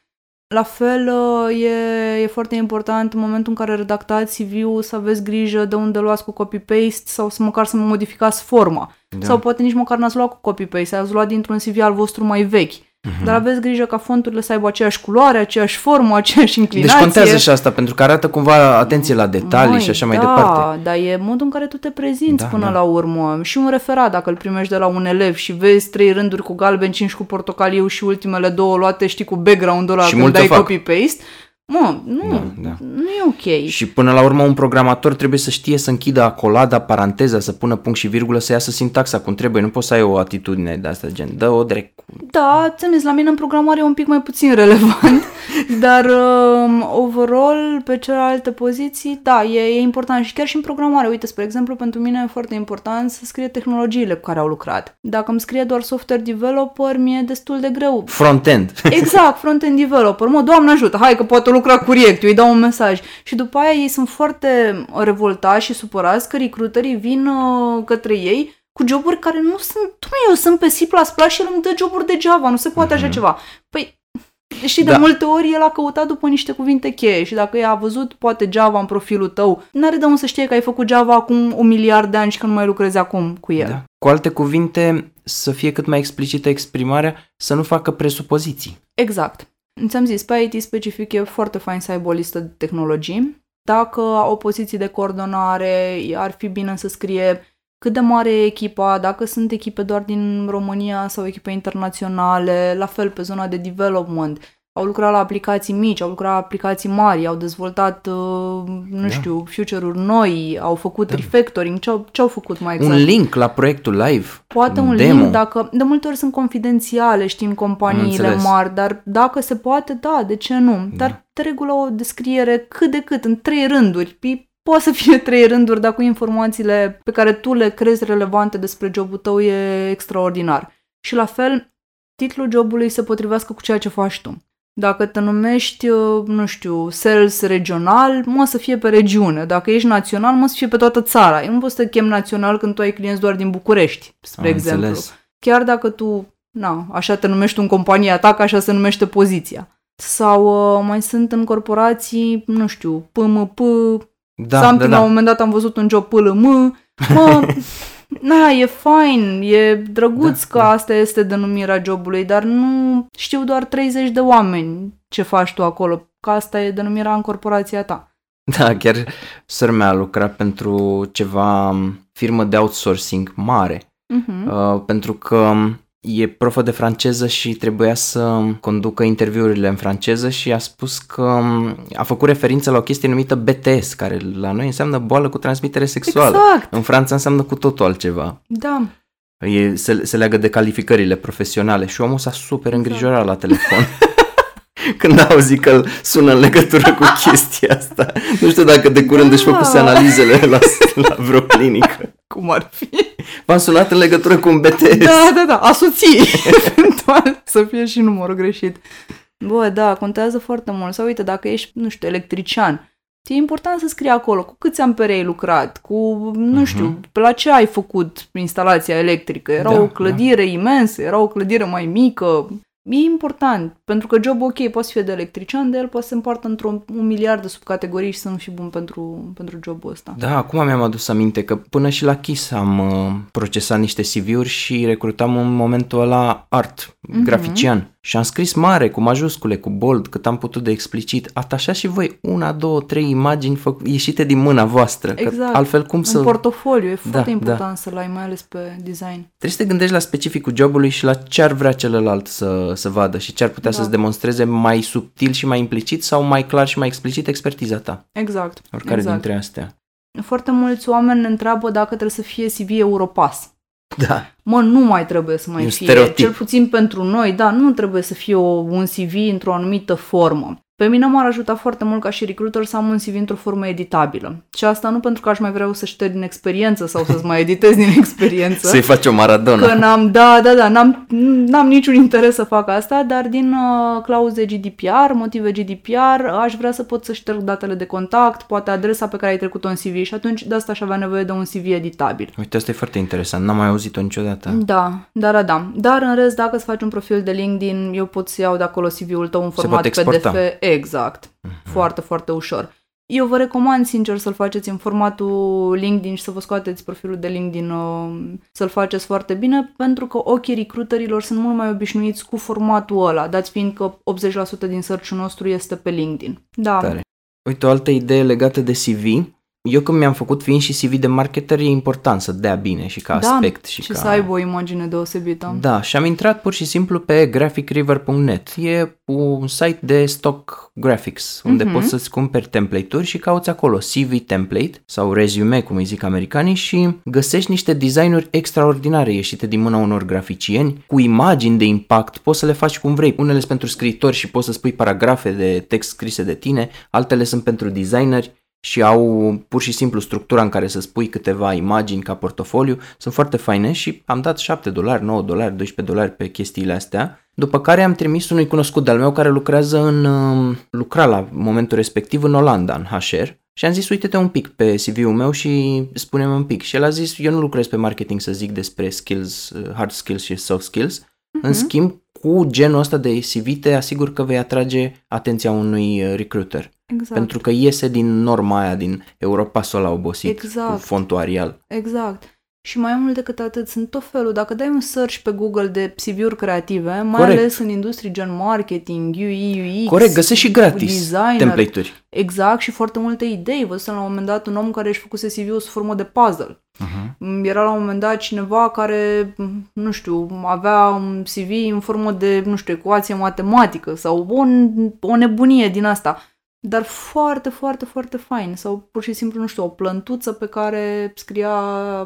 La fel, uh, e, e foarte important în momentul în care redactați CV-ul să aveți grijă de unde luați cu copy-paste sau să măcar să modificați forma. Da. Sau poate nici măcar n-ați luat cu copy-paste, ați luat dintr-un CV al vostru mai vechi. Mhm. Dar aveți grijă ca fonturile să aibă aceeași culoare, aceeași formă, aceeași Deci inclinație. contează și asta, pentru că arată cumva atenție la detalii Măi, și așa mai da, departe. dar e modul în care tu te prezinți Da, până da. la urmă. Și un referat, dacă îl primești de la un elev și vezi trei rânduri cu galben, cinci cu portocaliu și ultimele două luate, știi, cu background-ul ăla Și când multe o dai fac. copy-paste, mă, nu, Da, da. nu e ok. Și până la urmă un programator trebuie să știe să închidă acolada, paranteza, să pună punct și virgulă, să iasă sintaxa cum trebuie. Nu poți să ai o atitudine de asta, gen, dă-o drept. Da, ți-am zis, la mine în programare e un pic mai puțin relevant, dar um, overall, pe celelalte poziții, da, e, e important și chiar și în programare. Uite, spre exemplu, pentru mine e foarte important să scrie tehnologiile cu care au lucrat. Dacă îmi scrie doar software developer, mi-e destul de greu. Front-end. Exact, front-end developer. Mă, Doamne ajută, hai că poate lucra cu React, eu îi dau un mesaj. Și după aia ei sunt foarte revoltați și supărați că recruiterii vin uh, către ei cu joburi care nu sunt... Dumne, eu sunt pe C++ și el îmi dă joburi de Java, nu se poate așa ceva. Păi, și de Da. multe ori el a căutat după niște cuvinte cheie și dacă ea a văzut poate Java în profilul tău, n-are de unde să știe că ai făcut Java acum un miliard de ani și că nu mai lucrezi acum cu el. Da. Cu alte cuvinte, să fie cât mai explicită exprimarea, să nu facă presupoziții. Exact. Ți-am zis, pe IT specific e foarte fain să aibă o listă de tehnologii. Dacă au poziții de coordonare, ar fi bine să scrie cât de mare e echipa, dacă sunt echipe doar din România sau echipe internaționale, la fel pe zona de development. Au lucrat la aplicații mici, au lucrat la aplicații mari, au dezvoltat, uh, nu Da. știu, future-uri noi, au făcut Da. refactoring, ce-au, ce-au făcut mai exact? Un link la proiectul live. Poate un demo. link, dacă de multe ori sunt confidențiale, știi, în companiile înțeles. mari, dar dacă se poate, da, de ce nu? Dar de regulă o descriere cât de cât, în trei rânduri. Pi- Poate să fie trei rânduri, dar cu informațiile pe care tu le crezi relevante despre jobul tău e extraordinar. Și la fel, titlul jobului se potrivească cu ceea ce faci tu. Dacă te numești, uh, nu știu, sales regional, mă să fie pe regiune. Dacă ești național, mă să fie pe toată țara. Eu nu poți să te chem național când tu ai clienți doar din București, spre Am exemplu. înțeles. Chiar dacă tu, na, așa te numești în compania ta, că așa se numește poziția. Sau uh, mai sunt în corporații, nu știu, PMP, Da, something, da, la un da. moment dat am văzut un job PLM, mă, na, e fain, e drăguț Da, că da. asta este denumirea jobului, dar nu știu doar 30 de oameni ce faci tu acolo, că asta e denumirea în corporația ta. Da, chiar sora mea a lucrat pentru ceva um, firmă de outsourcing mare, Mhm. uh, pentru că um, e profă de franceză și trebuia să conducă interviurile în franceză și a spus că um, a făcut referință la o chestie numită BTS, care la noi înseamnă boală cu transmitere sexuală. Exact, În Franța înseamnă cu totul altceva. da. E, se, se leagă de calificările profesionale și omul s-a super Exact. îngrijorat la telefon. Când a auzit că îl sună în legătură cu chestia asta. Nu știu dacă de curând își făcuse Da. analizele la, la vreo clinică. Cum ar fi? V-am sunat în legătură cu un BTS. Da, da, da, asoții, eventual, să fie și numărul greșit. Bă, da, contează foarte mult. Sau uite, dacă ești, nu știu, electrician, e important să scrii acolo cu câți ampere ai lucrat, cu, nu știu, pe la ce ai făcut instalația electrică. Era Da, o clădire imensă, era o clădire mai mică. E important, pentru că job ok, poți fi de electrician, de el poate să se împartă într-un un miliard de subcategorii și să nu fii bun pentru, pentru jobul ăsta. Da, acum mi-am adus aminte că până și la Kiss am uh, procesat niște CV-uri și recrutam în momentul ăla art, Mhm. grafician. Și am scris mare, cu majuscule, cu bold, cât am putut de explicit. Atașați și voi una, două, trei imagini fă- ieșite din mâna voastră. Că Exact. altfel cum să... Un portofoliu, e foarte Da, important să-l ai, mai ales pe design. Trebuie să te gândești la specificul jobului și la ce ar vrea celălalt să, să vadă și ce ar putea Da. să-ți demonstreze mai subtil și mai implicit sau mai clar și mai explicit expertiza ta. Exact. Oricare exact. dintre astea. Foarte mulți oameni ne întreabă dacă trebuie să fie CV Europass. Da. Mă, nu mai trebuie să mai E un fie. stereotip. Cel puțin pentru noi, da, nu trebuie să fie o, un CV într-o anumită formă. Pe mine m-ar ajuta foarte mult ca și recruiter să am un CV într-o formă editabilă. Și asta nu pentru că aș mai vrea să șterg din experiență sau să-ți mai editez din experiență. Să-i faci o maradona. Că n-am, da, da, da, n-am, n-am niciun interes să fac asta, dar din uh, clauze GDPR, motive GDPR, aș vrea să pot să șterg datele de contact, poate adresa pe care ai trecut-o în CV și atunci de asta aș avea nevoie de un CV editabil. Uite, asta e foarte interesant. N-am mai auzit-o niciodată. Da, da, da, da. Dar în rest, dacă îți faci un profil de LinkedIn, eu pot să iau de acolo CV-ul tău în Se format poate exporta. PDF. Exact. Foarte, foarte ușor. Eu vă recomand sincer să-l faceți în formatul LinkedIn și să vă scoateți profilul de LinkedIn, uh, să-l faceți foarte bine, pentru că ochii recruiterilor sunt mult mai obișnuiți cu formatul ăla, dați fiind că 80% din search-ul nostru este pe LinkedIn. Da, Tare. Uite, o altă idee legată de CV. Eu când mi-am făcut fiind și CV de marketer, e important să dea bine și ca da. aspect. Și, și ca... să aibă o imagine deosebită. Da, și am intrat pur și simplu pe graphicriver.net. E un site de stock graphics, unde Mhm. poți să-ți cumperi template-uri și cauți acolo CV template sau resume, cum îi zic americanii, și găsești niște designuri extraordinare ieșite din mâna unor graficieni, cu imagini de impact, poți să le faci cum vrei. Unele sunt pentru scriitori și poți să spui paragrafe de text scrise de tine, altele sunt pentru designeri și au pur și simplu structura în care să spui câteva imagini ca portofoliu, sunt foarte faine și am dat 7 dolari, 9 dolari, 12 dolari pe chestiile astea, după care am trimis unui cunoscut de-al meu care lucrează în, uh, lucra la momentul respectiv în Olanda, în HR, și am zis, uite-te un pic pe CV-ul meu și spune-mi un pic. Și el a zis, eu nu lucrez pe marketing să zic despre skills, uh, hard skills și soft skills. În schimb, cu genul ăsta de CV te asigur că vei atrage atenția unui uh, recruiter. Exact. Pentru că iese din norma aia, din Europasul ăla obosit, Exact. cu fontul Arial. Exact. Și mai mult decât atât, sunt tot felul. Dacă dai un search pe Google de CV-uri creative, mai Corect. ales în industrii gen marketing, UI, UX, Corect, găsești și gratis designer, template-uri. Exact, și foarte multe idei. Văzusem la un moment dat un om care își făcuse CV-ul sub formă de puzzle. Uh-huh. Era la un moment dat cineva care, nu știu, avea un CV în formă de, nu știu, ecuație matematică sau o, o nebunie din asta. Dar foarte, foarte, foarte fain. Sau pur și simplu, nu știu, o plântuță pe care scria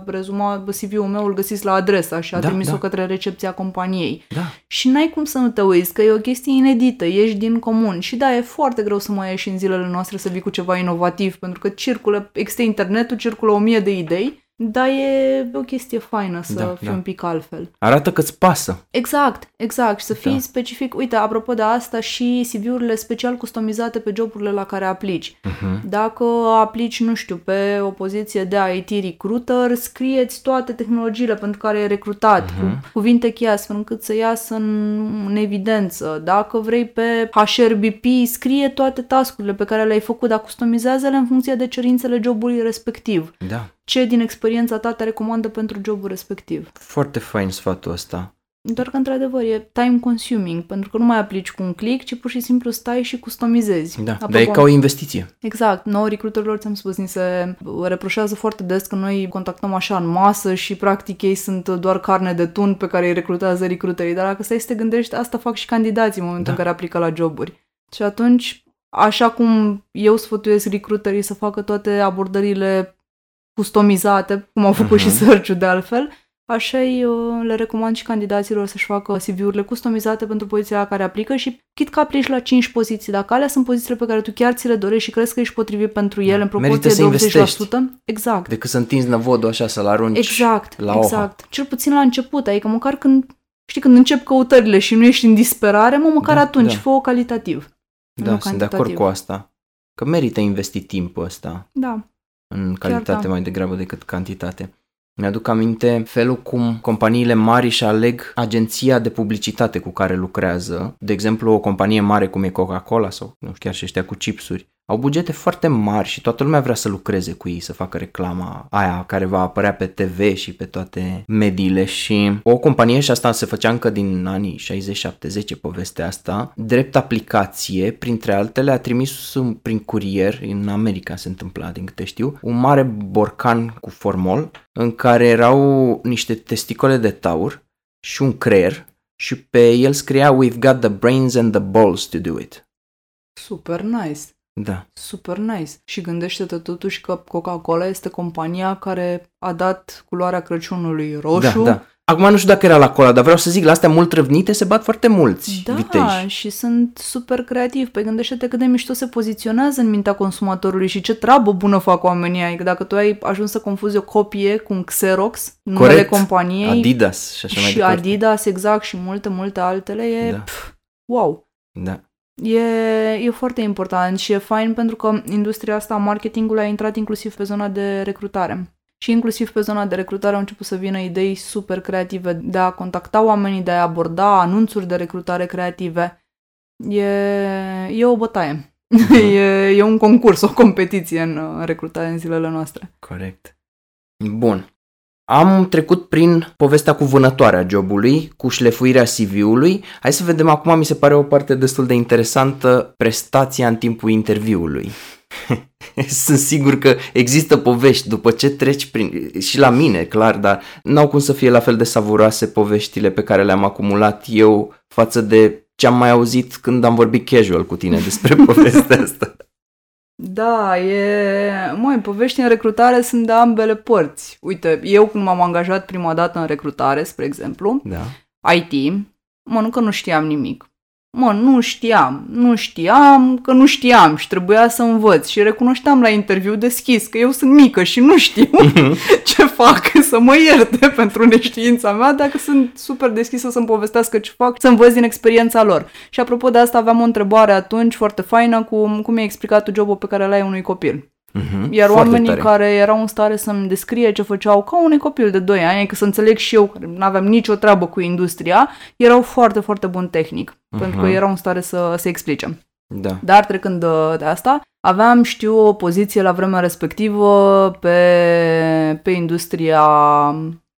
rezuma CV-ul meu, îl găsiți la adresa și a Da, trimis-o da. către recepția companiei. Da. Și n-ai cum să nu te uiți, că e o chestie inedită, ieși din comun. Și da, e foarte greu să mai ieși în zilele noastre să vii cu ceva inovativ, pentru că circulă, există internetul, circulă o mie de idei, dar e o chestie faină să Da, fii da. un pic altfel. Arată că îți pasă. Exact, exact. Și să fii Da. specific. Uite, apropo de asta, și CV-urile special customizate pe joburile la care aplici. Uh-huh. Dacă aplici, nu știu, pe o poziție de IT recruiter, scrieți toate tehnologiile pentru care e recrutat, Mhm. cu cuvinte cheie, astfel încât să iasă în, în evidență. Dacă vrei pe HRBP, scrie toate tascurile pe care le-ai făcut, dar customizează-le în funcție de cerințele jobului respectiv. Da. Ce din experiența ta te recomandă pentru jobul respectiv? Foarte fain sfatul ăsta. Doar că, într-adevăr, e time consuming, pentru că nu mai aplici cu un click, ci pur și simplu stai și customizezi. Da, Apropo, dar e ca o investiție. Exact. Nouă recruiterilor, ți-am spus, ni se reproșează foarte des că noi contactăm așa în masă și practic ei sunt doar carne de tun pe care îi recrutează recruiterii. Dar dacă stai să te gândești, asta fac și candidații în momentul Da. în care aplică la joburi. Și atunci, așa cum eu sfătuiesc recruiterii să facă toate abordările customizate, cum au făcut Mhm. și search de altfel, Așa îi, uh, le recomand și candidaților să-și facă CV-urile customizate pentru poziția la care aplică și chit că aplici la 5 poziții, dacă alea sunt pozițiile pe care tu chiar ți le dorești și crezi că ești potrivit pentru ele în Merită proporție să de 80%, investești. exact. Decât să întinzi năvodul așa, să-l arunci Exact, la oha. exact. Cel puțin la început, adică măcar când, știi, când încep căutările și nu ești în disperare, mă, măcar Da, atunci, da. fă-o calitativ. Da, nu sunt de acord cantitativ. cu asta. Că merită investi timpul ăsta Da, în calitate da. mai degrabă decât cantitate. Mi-aduc aminte felul cum companiile mari își aleg agenția de publicitate cu care lucrează. De exemplu, o companie mare cum e Coca-Cola sau nu știu, chiar și ăștia cu chipsuri. Au bugete foarte mari și toată lumea vrea să lucreze cu ei, să facă reclama aia care va apărea pe TV și pe toate mediile și o companie, și asta se făcea încă din anii 60-70 povestea asta, drept aplicație, printre altele, a trimis un- prin curier, în America se întâmpla din câte știu, un mare borcan cu formol în care erau niște testicole de taur și un creier și pe el scria We've got the brains and the balls to do it. super nice. Da. Super nice. Și gândește-te totuși că Coca-Cola este compania care a dat culoarea Crăciunului roșu. Da, da. Acum nu știu dacă era la cola, dar vreau să zic, la astea mult răvnite se bat foarte mulți Da, viteji. și sunt super creativi. Păi gândește-te cât de mișto se poziționează în mintea consumatorului și ce treabă bună fac oamenii. Adică dacă tu ai ajuns să confuzi o copie cu un Xerox, numele Corect. companiei Adidas și așa mai și departe. Adidas, exact, și multe, multe altele, e Da. pf, wow. Da. E, e foarte important și e fain pentru că industria asta a marketingului a intrat inclusiv pe zona de recrutare. Și inclusiv pe zona de recrutare au început să vină idei super creative de a contacta oamenii, de a aborda anunțuri de recrutare creative. E, e o bătaie. e, e un concurs, o competiție în uh, recrutare în zilele noastre. Corect. Bun. Am trecut prin povestea cu vânătoarea jobului, cu șlefuirea CV-ului. Hai să vedem acum, mi se pare o parte destul de interesantă, prestația în timpul interviului. Sunt sigur că există povești după ce treci prin... și la mine, clar, dar n-au cum să fie la fel de savuroase poveștile pe care le-am acumulat eu față de ce am mai auzit când am vorbit casual cu tine despre povestea asta. Da, e... Măi, povești în recrutare sunt de ambele părți. Uite, eu când m-am angajat prima dată în recrutare, spre exemplu, Da. IT, mă, nu că nu știam nimic. Mă, nu știam, nu știam că nu știam și trebuia să învăț și recunoșteam la interviu deschis că eu sunt mică și nu știu ce fac, să mă ierte pentru neștiința mea, dacă sunt super deschisă să-mi povestească ce fac, să învăț din experiența lor. Și apropo de asta aveam o întrebare atunci foarte faină cu cum mi-ai explicat tu jobul pe care l-ai unui copil. Mhm. Iar Foarte oamenii tare. care erau în stare să-mi descrie ce făceau ca unui copil de 2 ani, că să înțeleg și eu, care nu aveam nicio treabă cu industria, erau foarte, foarte bun tehnic, pentru că Mhm. erau în stare să se explice. Da. Dar trecând de, de asta, aveam, știu, o poziție la vremea respectivă pe, pe industria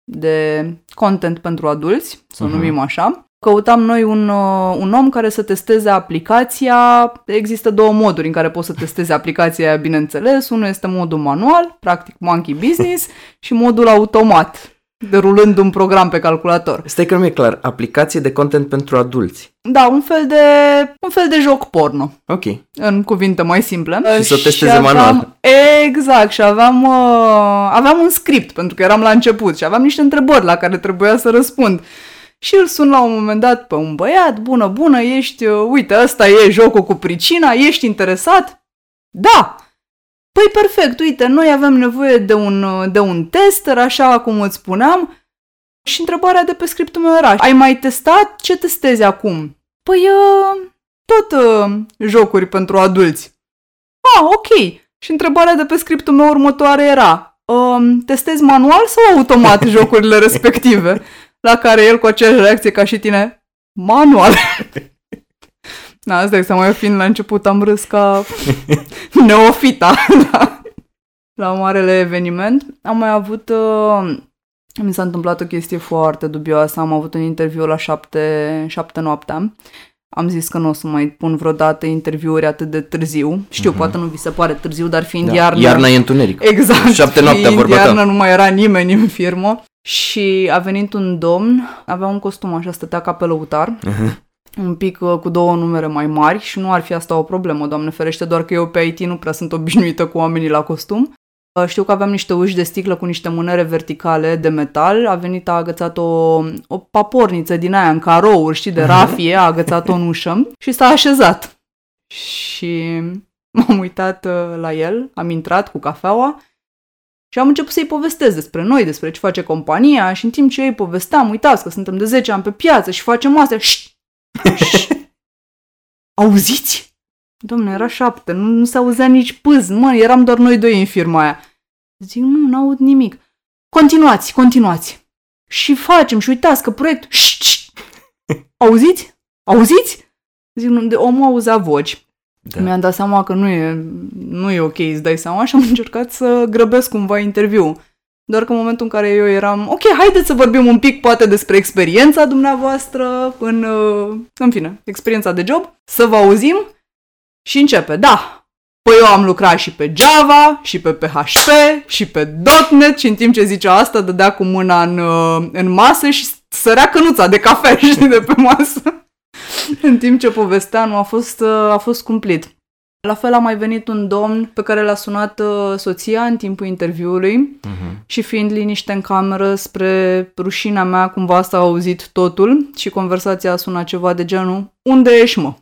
de content pentru adulți, să o Mhm. numim așa. Căutam noi un, uh, un om care să testeze aplicația. Există două moduri în care poți să testezi aplicația, aia, bineînțeles. Unul este modul manual, practic monkey business, și modul automat, derulând un program pe calculator. Stai că nu mi-e clar. Aplicație de content pentru adulți. Da, un fel de, un fel de joc porno. Ok. în cuvinte mai simple. Și să o testeze aveam, manual. Exact, și aveam, uh, aveam un script, pentru că eram la început și aveam niște întrebări la care trebuia să răspund. Și îl sun la un moment dat pe un băiat, bună, bună, ești, uh, uite, ăsta e jocul cu pricina, ești interesat? Da! Păi perfect, uite, noi avem nevoie de un, de un tester, așa cum îți spuneam, și întrebarea de pe scriptul meu era, ai mai testat? Ce testezi acum? Păi, uh, tot uh, jocuri pentru adulți. Ah, ok. Și întrebarea de pe scriptul meu următoare era, uh, testezi manual sau automat jocurile respective? La care el cu aceeași reacție ca și tine, manual. Da, asta să mai fiind la început am râs ca neofita la, la marele eveniment. Am mai avut, uh, mi s-a întâmplat o chestie foarte dubioasă, am avut un interviu la șapte, șapte noaptea. Am zis că nu o să mai pun vreodată interviuri atât de târziu. Știu, uh-huh. poate nu vi se pare târziu, dar fiind da. iarnă... Iarna e întuneric. Exact. Șapte noaptea, vorba iarnă ta. nu mai era nimeni în firmă. Și a venit un domn, avea un costum așa, stătea ca pe lăutar. Uh-huh un pic uh, cu două numere mai mari și nu ar fi asta o problemă, doamne ferește, doar că eu pe IT nu prea sunt obișnuită cu oamenii la costum. Uh, știu că aveam niște uși de sticlă cu niște mânere verticale de metal, a venit, a agățat o, o paporniță din aia în carouri, știi, de mhm. rafie, a agățat-o în ușă și s-a așezat. Și m-am uitat uh, la el, am intrat cu cafeaua și am început să-i povestesc despre noi, despre ce face compania și în timp ce ei povesteam, uitați că suntem de 10 ani pe piață și facem astea, șt, Auziți? Domne, era șapte, nu, nu se auzea nici pâz, mă, eram doar noi doi în firma aia. Zic, nu, nu aud nimic. Continuați, continuați. Și facem, și uitați că proiect... Auziți? Auziți? Zic, nu, de omul auzea voci. Da. Mi-am dat seama că nu e, nu e ok, îți dai seama, și am încercat să grăbesc cumva interviu. Doar că în momentul în care eu eram, ok, haideți să vorbim un pic poate despre experiența dumneavoastră în, uh, în fine, experiența de job, să vă auzim și începe. Da, păi eu am lucrat și pe Java, și pe PHP, și pe .NET și în timp ce zicea asta, dădea cu mâna în, uh, în masă și sărea cănuța de cafea, știi, de pe masă. în timp ce povestea, nu a fost, uh, a fost cumplit. La fel a mai venit un domn pe care l-a sunat uh, soția în timpul interviului uh-huh. și fiind liniște în cameră spre rușinea mea, cumva s-a auzit totul și conversația a sunat ceva de genul Unde ești, mă?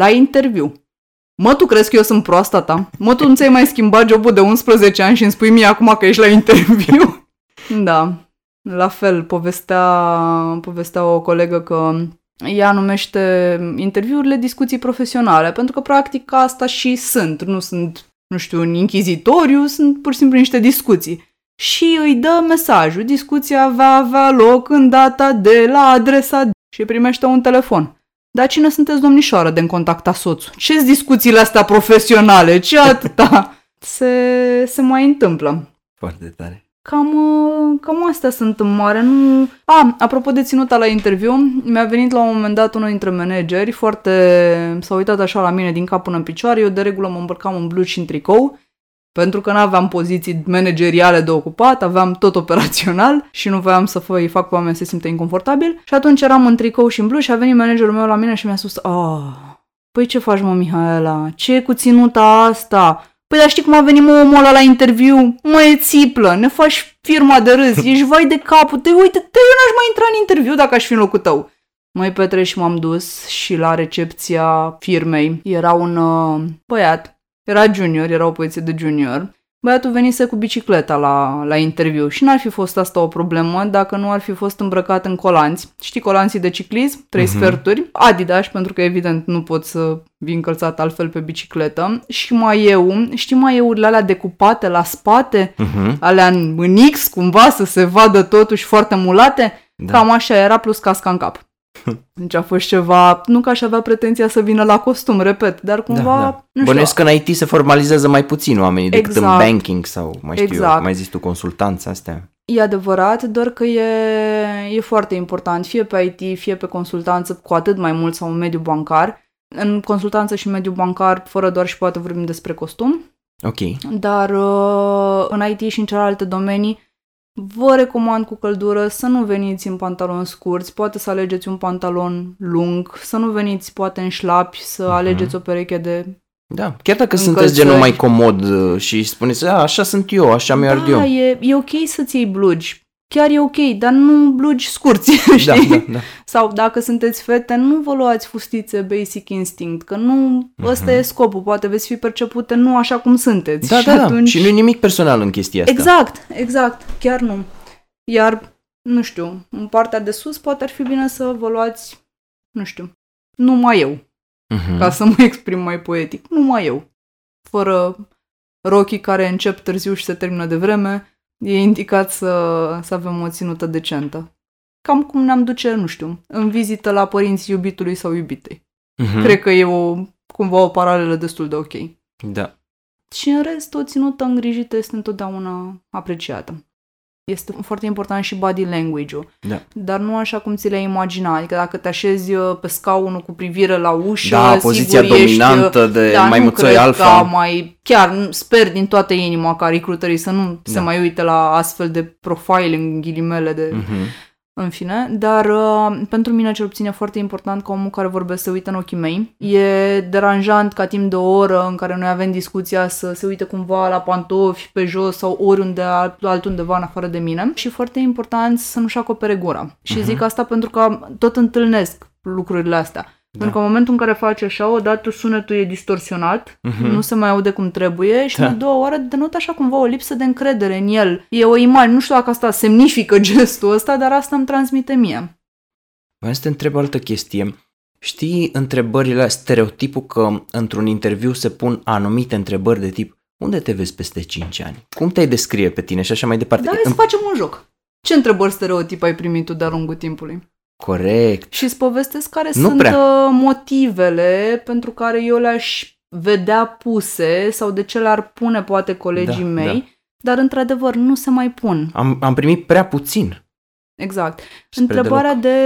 La interviu. Mă, tu crezi că eu sunt proasta ta? Mă, tu nu ți-ai mai schimbat jobul de 11 ani și îmi spui mie acum că ești la interviu? da, la fel, povestea, povestea o colegă că ea numește interviurile discuții profesionale, pentru că practic asta și sunt. Nu sunt, nu știu, un inchizitoriu, sunt pur și simplu niște discuții. Și îi dă mesajul, discuția va avea loc în data de la adresa de și primește un telefon. Dar cine sunteți domnișoară de contacta soțul? ce discuțiile astea profesionale? Ce atâta? Se, se mai întâmplă. Foarte tare. Cam, uh, cam astea sunt în mare. Nu... A, apropo de ținuta la interviu, mi-a venit la un moment dat unul dintre manageri, foarte... s-a uitat așa la mine din cap până în picioare, eu de regulă mă îmbrăcam în blugi și în tricou, pentru că nu aveam poziții manageriale de ocupat, aveam tot operațional și nu voiam să îi fac pe oameni să se simtă inconfortabil. Și atunci eram în tricou și în blugi și a venit managerul meu la mine și mi-a spus, ah, păi ce faci mă Mihaela, ce e cu ținuta asta? Păi dar știi cum a venit mă omul ăla la interviu? Mă, e țiplă, ne faci firma de râs, ești vai de capul, te uite, te eu n-aș mai intra în interviu dacă aș fi în locul tău. Măi, Petre, și m-am dus și la recepția firmei era un uh, băiat, era junior, era o poziție de junior Băiatul venise cu bicicleta la, la interviu și n-ar fi fost asta o problemă dacă nu ar fi fost îmbrăcat în colanți. Știi colanții de ciclism? Trei uh-huh. sferturi. Adidas, pentru că evident nu pot să vin încălțat altfel pe bicicletă. Și mai eu, știi mai eurile alea decupate la spate? Uh-huh. Alea în, în X, cumva, să se vadă totuși foarte mulate? Da. Cam așa era, plus casca în cap. Deci a fost ceva, nu că aș avea pretenția să vină la costum, repet, dar cumva, da, da. nu știu. Bănuiesc că în IT se formalizează mai puțin oamenii exact. decât în exact. banking sau, mai știu exact. eu, mai zis tu, consultanța astea. E adevărat, doar că e, e foarte important, fie pe IT, fie pe consultanță, cu atât mai mult sau în mediul bancar. În consultanță și mediul bancar, fără doar și poate vorbim despre costum. Ok. Dar uh, în IT și în celelalte domenii, Vă recomand cu căldură să nu veniți în pantaloni scurți, poate să alegeți un pantalon lung, să nu veniți poate în șlapi, să uh-huh. alegeți o pereche de da, chiar dacă încălțări. sunteți genul mai comod uh, și spuneți, a, așa sunt eu, așa mi-ar da, eu. E, e ok să-ți iei blugi. Chiar e ok, dar nu blugi scurți, știi? Da, da, da. Sau dacă sunteți fete, nu vă luați fustițe basic instinct, că nu ăsta e scopul, poate veți fi percepute nu așa cum sunteți. Mhm. Da, și da, atunci... da. Și nu e nimic personal în chestia asta. Exact, exact, chiar nu. Iar, nu știu, în partea de sus poate ar fi bine să vă luați, nu știu, numai eu, Mhm. ca să mă exprim mai poetic, numai eu. Fără rochii care încep târziu și se termină de vreme, e indicat să, să avem o ținută decentă. Cam cum ne-am duce, nu știu, în vizită la părinții iubitului sau iubitei. Mhm. Cred că e o, cumva o paralelă destul de ok. Da. Și în rest, o ținută îngrijită este întotdeauna apreciată. Este foarte important și body language-ul, Da. dar nu așa cum ți le-ai imagina. Adică dacă te așezi uh, pe scaunul cu privire la ușă, Da, sigur poziția ești, uh, dominantă de da, mai nu muțoi cred alfa. Că mai, chiar nu- sper din toată inima ca recruiterii să nu se Da. mai uite la astfel de profile în ghilimele de Mhm. În fine, dar uh, pentru mine cel puțin e foarte important că omul care vorbește se uită în ochii mei. E deranjant ca timp de o oră în care noi avem discuția să se uite cumva la pantofi pe jos sau oriunde alt- altundeva în afară de mine și foarte important să nu-și acopere gura. Și Mhm. zic asta pentru că tot întâlnesc lucrurile astea. Da. Pentru că în momentul în care faci așa, odată sunetul e distorsionat, Mhm. nu se mai aude cum trebuie și Da. de două ori denotă așa cumva o lipsă de încredere în el. E o imagine, nu știu dacă asta semnifică gestul ăsta, dar asta îmi transmite mie. Vreau să te întreb o altă chestie. Știi întrebările, stereotipul că într-un interviu se pun anumite întrebări de tip unde te vezi peste 5 ani? Cum te-ai descrie pe tine și așa mai departe? Dar hai să facem un joc. Ce întrebări stereotip ai primit tu de-a lungul timpului? Corect. Și îți povestesc care Nu sunt prea. uh, motivele pentru care eu le-aș vedea puse sau de ce le-ar pune poate colegii Da, mei, dar într-adevăr nu se mai pun. Am, am primit prea puțin. Exact. Spre Întrebarea de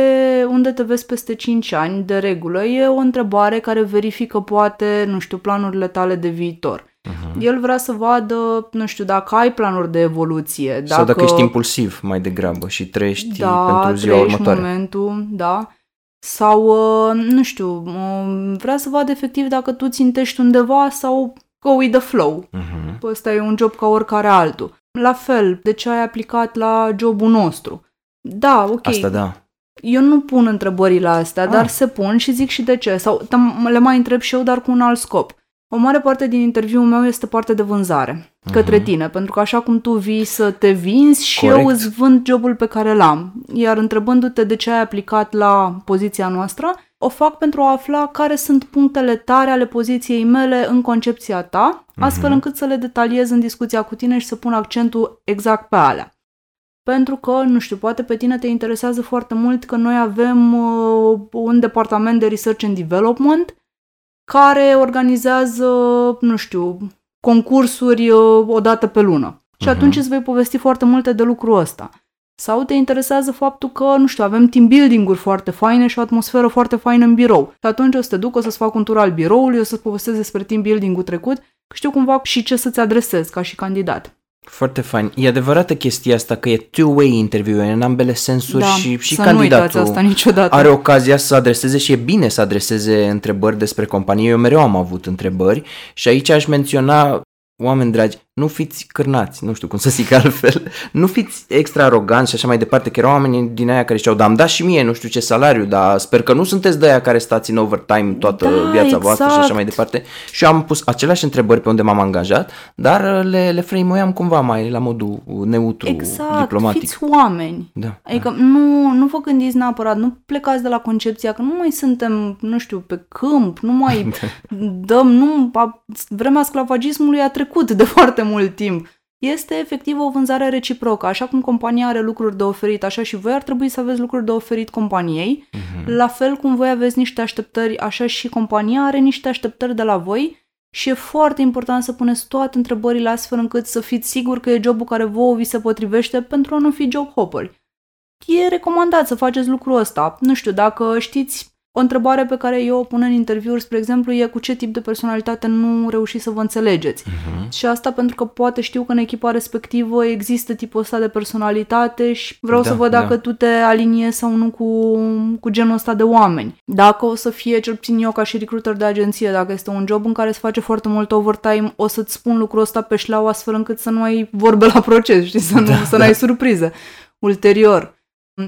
unde te vezi peste 5 ani, de regulă, e o întrebare care verifică poate, nu știu, planurile tale de viitor. Uh-huh. El vrea să vadă, nu știu, dacă ai planuri de evoluție. Dacă... Sau dacă ești impulsiv mai degrabă și trăiești da, pentru ziua trăiești următoare. momentul, da. Sau, uh, nu știu, uh, vrea să vadă efectiv dacă tu țintești undeva sau go with the flow. Uh-huh. Păi ăsta e un job ca oricare altul. La fel, de ce ai aplicat la jobul nostru? Da, ok. Asta da. Eu nu pun întrebările astea, Ah. dar se pun și zic și de ce. Sau tam- le mai întreb și eu, dar cu un alt scop. O mare parte din interviul meu este partea de vânzare către Mhm. tine, pentru că așa cum tu vii să te vinzi și Corect. eu îți vând jobul pe care l-am. Iar întrebându-te de ce ai aplicat la poziția noastră, o fac pentru a afla care sunt punctele tare ale poziției mele în concepția ta, astfel Mhm. încât să le detaliez în discuția cu tine și să pun accentul exact pe alea. Pentru că, nu știu, poate pe tine te interesează foarte mult că noi avem uh, un departament de research and development care organizează, nu știu, concursuri uh, o dată pe lună. Și Mhm. atunci îți vei povesti foarte multe de lucrul ăsta. Sau te interesează faptul că, nu știu, avem team building-uri foarte faine și o atmosferă foarte faină în birou. Și atunci o să te duc, o să-ți fac un tur al biroului, o să-ți povestesc despre team building-ul trecut, că știu cumva și ce să-ți adresez ca și candidat. Foarte fain. E adevărată chestia asta că e two-way interviu, e în ambele sensuri și, și Da, să nu uitați candidatul asta niciodată. are ocazia să adreseze și e bine să adreseze întrebări despre companie. Eu mereu am avut întrebări și aici aș menționa, oameni dragi, nu fiți cârnați, nu știu cum să zic altfel, nu fiți extra aroganți și așa mai departe, că erau oameni din aia care ziceau, da, am dat și mie nu știu ce salariu, dar sper că nu sunteți de aia care stați în overtime toată Da, viața voastră și așa exact. mai departe. Și eu am pus aceleași întrebări pe unde m-am angajat, dar uh, le, le frame cumva mai la modul neutru, Exact, diplomatic. fiți oameni. Da, Adică nu, nu vă gândiți neapărat, nu plecați de la concepția că nu mai suntem, nu știu, pe câmp, nu mai dăm, nu, a, vremea sclavagismului a trecut de foarte mult timp. Este efectiv o vânzare reciprocă. Așa cum compania are lucruri de oferit, așa și voi ar trebui să aveți lucruri de oferit companiei. Mhm. La fel cum voi aveți niște așteptări, așa și compania are niște așteptări de la voi și e foarte important să puneți toate întrebările astfel încât să fiți siguri că e jobul care vouă vi se potrivește pentru a nu fi job hopperi. E recomandat să faceți lucrul ăsta. Nu știu, dacă știți o întrebare pe care eu o pun în interviuri, spre exemplu, e cu ce tip de personalitate nu reușiți să vă înțelegeți. Mhm. Și asta pentru că poate știu că în echipa respectivă există tipul ăsta de personalitate și vreau Da, să văd da. dacă tu te aliniezi sau nu cu, cu genul ăsta de oameni. Dacă o să fie, cel puțin eu ca și recruiter de agenție, dacă este un job în care se face foarte mult overtime, o să-ți spun lucrul ăsta pe șleau astfel încât să nu ai vorbe la proces, știi, să nu, Da, să da. n-ai surprize. ulterior.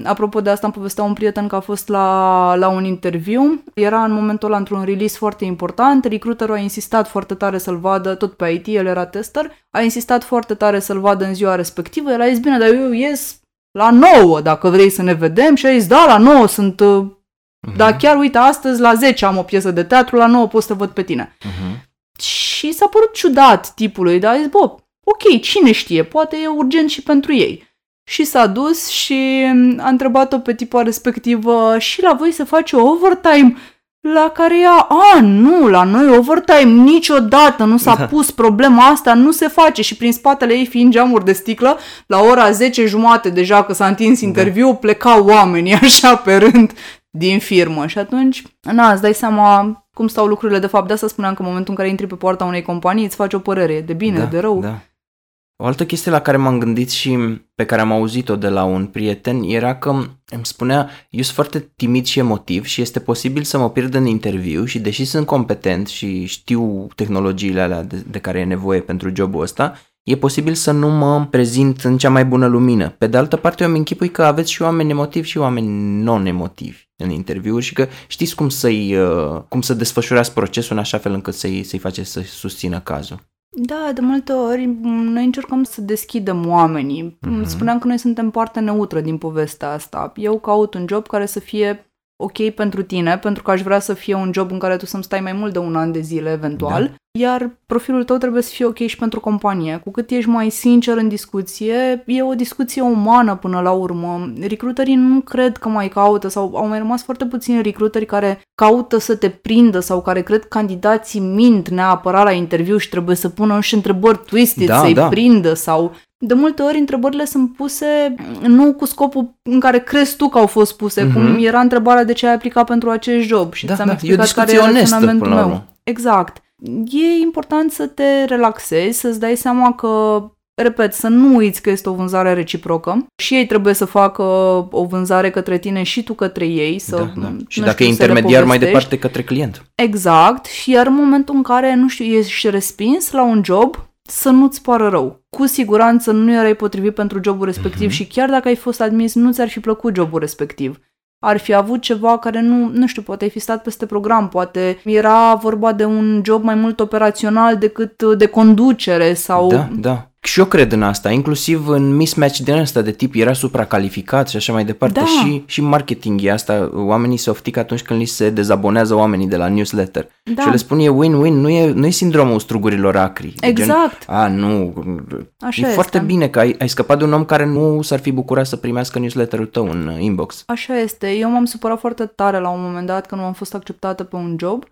Apropo de asta, am povestea un prieten că a fost la, la un interviu. Era în momentul ăla într-un release foarte important. Recruiterul a insistat foarte tare să-l vadă, tot pe IT, el era tester, a insistat foarte tare să-l vadă în ziua respectivă. El a zis, bine, dar eu ies la 9 dacă vrei să ne vedem. Și a zis, da, la 9 sunt... Uh-huh. Dar chiar, uite, astăzi la 10 am o piesă de teatru, la 9 pot să văd pe tine. Uh-huh. Și s-a părut ciudat tipului, dar a zis, bă, ok, cine știe, poate e urgent și pentru ei. Și s-a dus și a întrebat-o pe tipa respectivă și la voi se face overtime? La care ea, a, nu, la noi overtime niciodată nu s-a da. pus problema asta, nu se face și prin spatele ei fiind geamuri de sticlă, la ora 10 jumate deja că s-a întins da. interviu, da. plecau oamenii așa pe rând din firmă și atunci, na, îți dai seama cum stau lucrurile de fapt. De asta spuneam că în momentul în care intri pe poarta unei companii îți faci o părere de bine, da, de rău. Da. O altă chestie la care m-am gândit și pe care am auzit-o de la un prieten era că îmi spunea, eu sunt foarte timid și emotiv și este posibil să mă pierd în interviu și deși sunt competent și știu tehnologiile alea de, de care e nevoie pentru jobul ăsta, e posibil să nu mă prezint în cea mai bună lumină. Pe de altă parte, eu îmi închipui că aveți și oameni emotivi și oameni non-emotivi în interviuri și că știți cum, să-i, uh, cum să desfășurați procesul în așa fel încât să-i, să-i faceți să susțină cazul. Da, de multe ori noi încercăm să deschidem oamenii. Mm-hmm. Spuneam că noi suntem parte neutră din povestea asta. Eu caut un job care să fie ok pentru tine, pentru că aș vrea să fie un job în care tu să-mi stai mai mult de un an de zile, eventual, da. iar profilul tău trebuie să fie ok și pentru companie. Cu cât ești mai sincer în discuție, e o discuție umană până la urmă. Recruiterii nu cred că mai caută sau au mai rămas foarte puțini recruteri care caută să te prindă sau care cred că candidații mint neapărat la interviu și trebuie să pună și întrebări twisted, da, să-i da. prindă sau de multe ori întrebările sunt puse nu cu scopul în care crezi tu că au fost puse, mm-hmm. cum era întrebarea de ce ai aplicat pentru acest job și da, ți-am da, explicat care e raționamentul meu. Exact. E important să te relaxezi, să-ți dai seama că Repet, să nu uiți că este o vânzare reciprocă și ei trebuie să facă o vânzare către tine și tu către ei. Să, da, da. Și dacă știu, e intermediar mai departe către client. Exact. Și iar în momentul în care, nu știu, ești respins la un job, să nu-ți pară rău. Cu siguranță nu erai potrivit pentru jobul respectiv uh-huh. și chiar dacă ai fost admis, nu ți-ar fi plăcut jobul respectiv. Ar fi avut ceva care nu, nu știu, poate ai fi stat peste program, poate era vorba de un job mai mult operațional decât de conducere sau... Da, da. Și eu cred în asta, inclusiv în mismatch din asta de tip era supracalificat și așa mai departe. Da. Și, și marketing e asta, oamenii se oftic atunci când li se dezabonează oamenii de la newsletter. Da. Și le spun e win-win, nu e, nu e sindromul strugurilor acri. Exact. Gen, a, nu, așa e este. foarte bine că ai, ai scăpat de un om care nu s-ar fi bucurat să primească newsletterul tău în inbox. Așa este. Eu m-am supărat foarte tare la un moment dat când nu am fost acceptată pe un job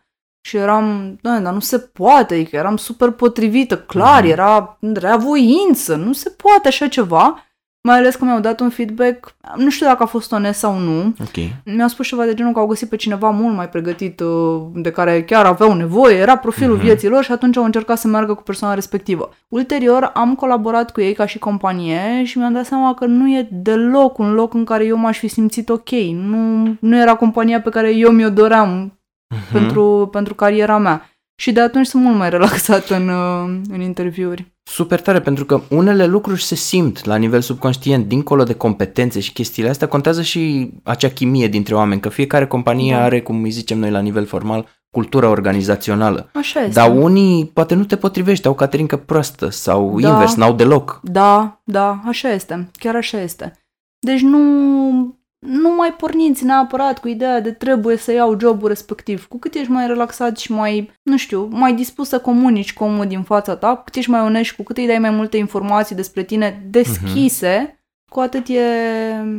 și eram, da, dar nu se poate, adică eram super potrivită, clar, mm-hmm. era, era voință, nu se poate așa ceva. Mai ales că mi-au dat un feedback, nu știu dacă a fost onest sau nu. Okay. Mi-au spus ceva de genul că au găsit pe cineva mult mai pregătit, uh, de care chiar aveau nevoie, era profilul mm-hmm. vieții lor și atunci au încercat să meargă cu persoana respectivă. Ulterior am colaborat cu ei ca și companie și mi-am dat seama că nu e deloc un loc în care eu m-aș fi simțit ok. Nu, nu era compania pe care eu mi-o doream uh-huh. pentru, pentru cariera mea. Și de atunci sunt mult mai relaxat în, uh, în interviuri. Super tare, pentru că unele lucruri se simt la nivel subconștient, dincolo de competențe și chestiile astea, contează și acea chimie dintre oameni, că fiecare companie da. are, cum îi zicem noi la nivel formal, cultura organizațională. Așa este. Dar unii poate nu te potrivești, au caterincă proastă sau da. invers, n-au deloc. Da, da, așa este, chiar așa este. Deci nu, nu mai porniți neapărat cu ideea de trebuie să iau jobul respectiv. Cu cât ești mai relaxat și mai, nu știu, mai dispus să comunici cu omul din fața ta, cu cât ești mai onest, cu cât îi dai mai multe informații despre tine deschise, uh-huh. cu atât e,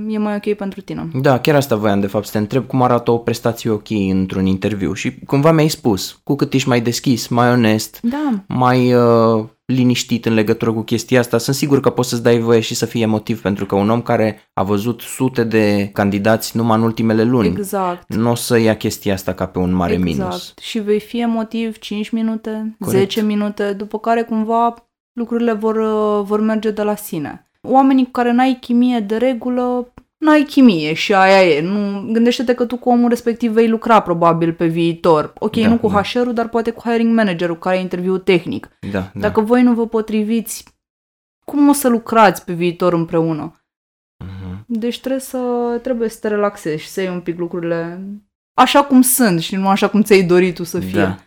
e mai ok pentru tine. Da, chiar asta voiam de fapt să te întreb cum arată o prestație ok într-un interviu și cumva mi-ai spus, cu cât ești mai deschis, mai onest, da. mai uh, liniștit în legătură cu chestia asta. Sunt sigur că poți să-ți dai voie și să fie emotiv, pentru că un om care a văzut sute de candidați numai în ultimele luni, exact. nu o să ia chestia asta ca pe un mare exact. minus. Și vei fi emotiv 5 minute, Corect. 10 minute, după care cumva lucrurile vor, vor merge de la sine. Oamenii cu care n-ai chimie de regulă n-ai chimie și aia e. Nu, gândește-te că tu cu omul respectiv vei lucra probabil pe viitor. Ok, da, nu cu da. HR-ul, dar poate cu hiring managerul care ai interviu tehnic. Da, Dacă voi nu vă potriviți, cum o să lucrați pe viitor împreună? Uh-huh. Deci trebuie să, trebuie să te relaxezi și să iei un pic lucrurile așa cum sunt și nu așa cum ți-ai dorit tu să fie. Da.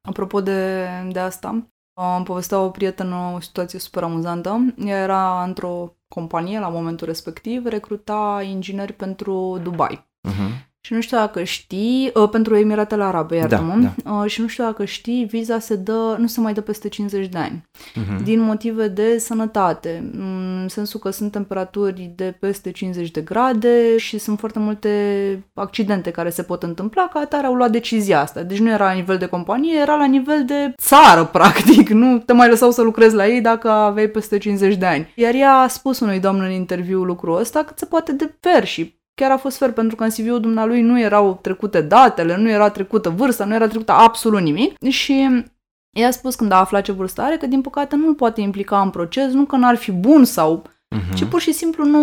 Apropo de, de asta, am povestea o prietenă o situație super amuzantă. Ea era într-o companie la momentul respectiv, recruta ingineri pentru Dubai. Uh-huh. Și nu știu dacă știi, uh, pentru Emiratele Arabe, iartă-mă, Da, uh, și nu știu dacă știi, viza se dă, nu se mai dă peste 50 de ani, Uh-huh. din motive de sănătate, în sensul că sunt temperaturi de peste 50 de grade și sunt foarte multe accidente care se pot întâmpla, ca atare au luat decizia asta. Deci nu era la nivel de companie, era la nivel de țară, practic. Nu te mai lăsau să lucrezi la ei dacă aveai peste 50 de ani. Iar ea a spus unui domn în interviu lucrul ăsta cât se poate de fer și chiar a fost fer pentru că în CV-ul dumnealui nu erau trecute datele, nu era trecută vârsta, nu era trecută absolut nimic și ea a spus când a aflat ce vârstă are că din păcate nu îl poate implica în proces, nu că n-ar fi bun sau, Uh-huh. ci pur și simplu nu,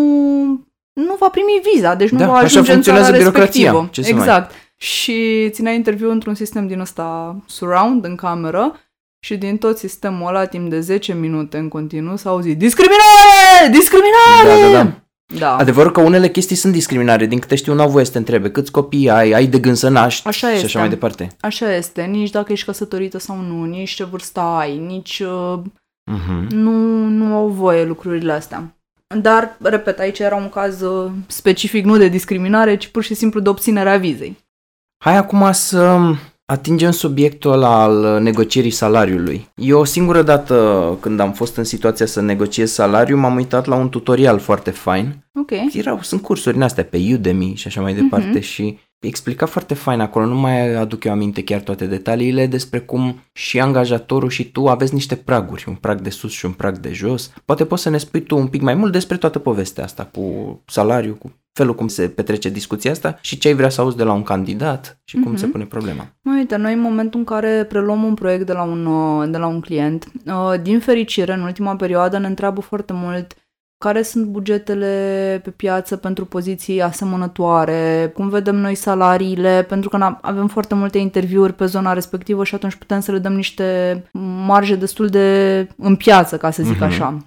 nu va primi viza, deci nu Da, va așa ajunge în țara funcționează birocrația. respectivă. Ce să mai- exact. Și ținea interviu într-un sistem din ăsta surround în cameră și din tot sistemul ăla timp de 10 minute în continuu s-a auzit discriminare! Discriminare! Da, da, da. Da. Adevărul că unele chestii sunt discriminare, din câte știu, n-au voie să te întrebe câți copii ai, ai de gând să naști Așa și este. așa mai departe. Așa este, nici dacă ești căsătorită sau nu, nici ce vârstă ai, nici uh, Uh-huh. nu, nu au voie lucrurile astea. Dar, repet, aici era un caz uh, specific nu de discriminare, ci pur și simplu de obținerea vizei. Hai acum să atingem subiectul ăla al negocierii salariului. Eu o singură dată când am fost în situația să negociez salariul, m-am uitat la un tutorial foarte fain. Ok. Erau, sunt cursuri din astea pe Udemy și așa mai departe Mhm. și explica foarte fain acolo, nu mai aduc eu aminte chiar toate detaliile despre cum și angajatorul și tu aveți niște praguri, un prag de sus și un prag de jos. Poate poți să ne spui tu un pic mai mult despre toată povestea asta cu salariul, cu felul cum se petrece discuția asta și ce ai vrea să auzi de la un candidat și cum Mhm. se pune problema. Mă, Uite, noi în momentul în care preluăm un proiect de la un, uh, de la un client, uh, din fericire, în ultima perioadă ne întreabă foarte mult care sunt bugetele pe piață pentru poziții asemănătoare, cum vedem noi salariile, pentru că na- avem foarte multe interviuri pe zona respectivă și atunci putem să le dăm niște marje destul de în piață, ca să zic Mhm. așa.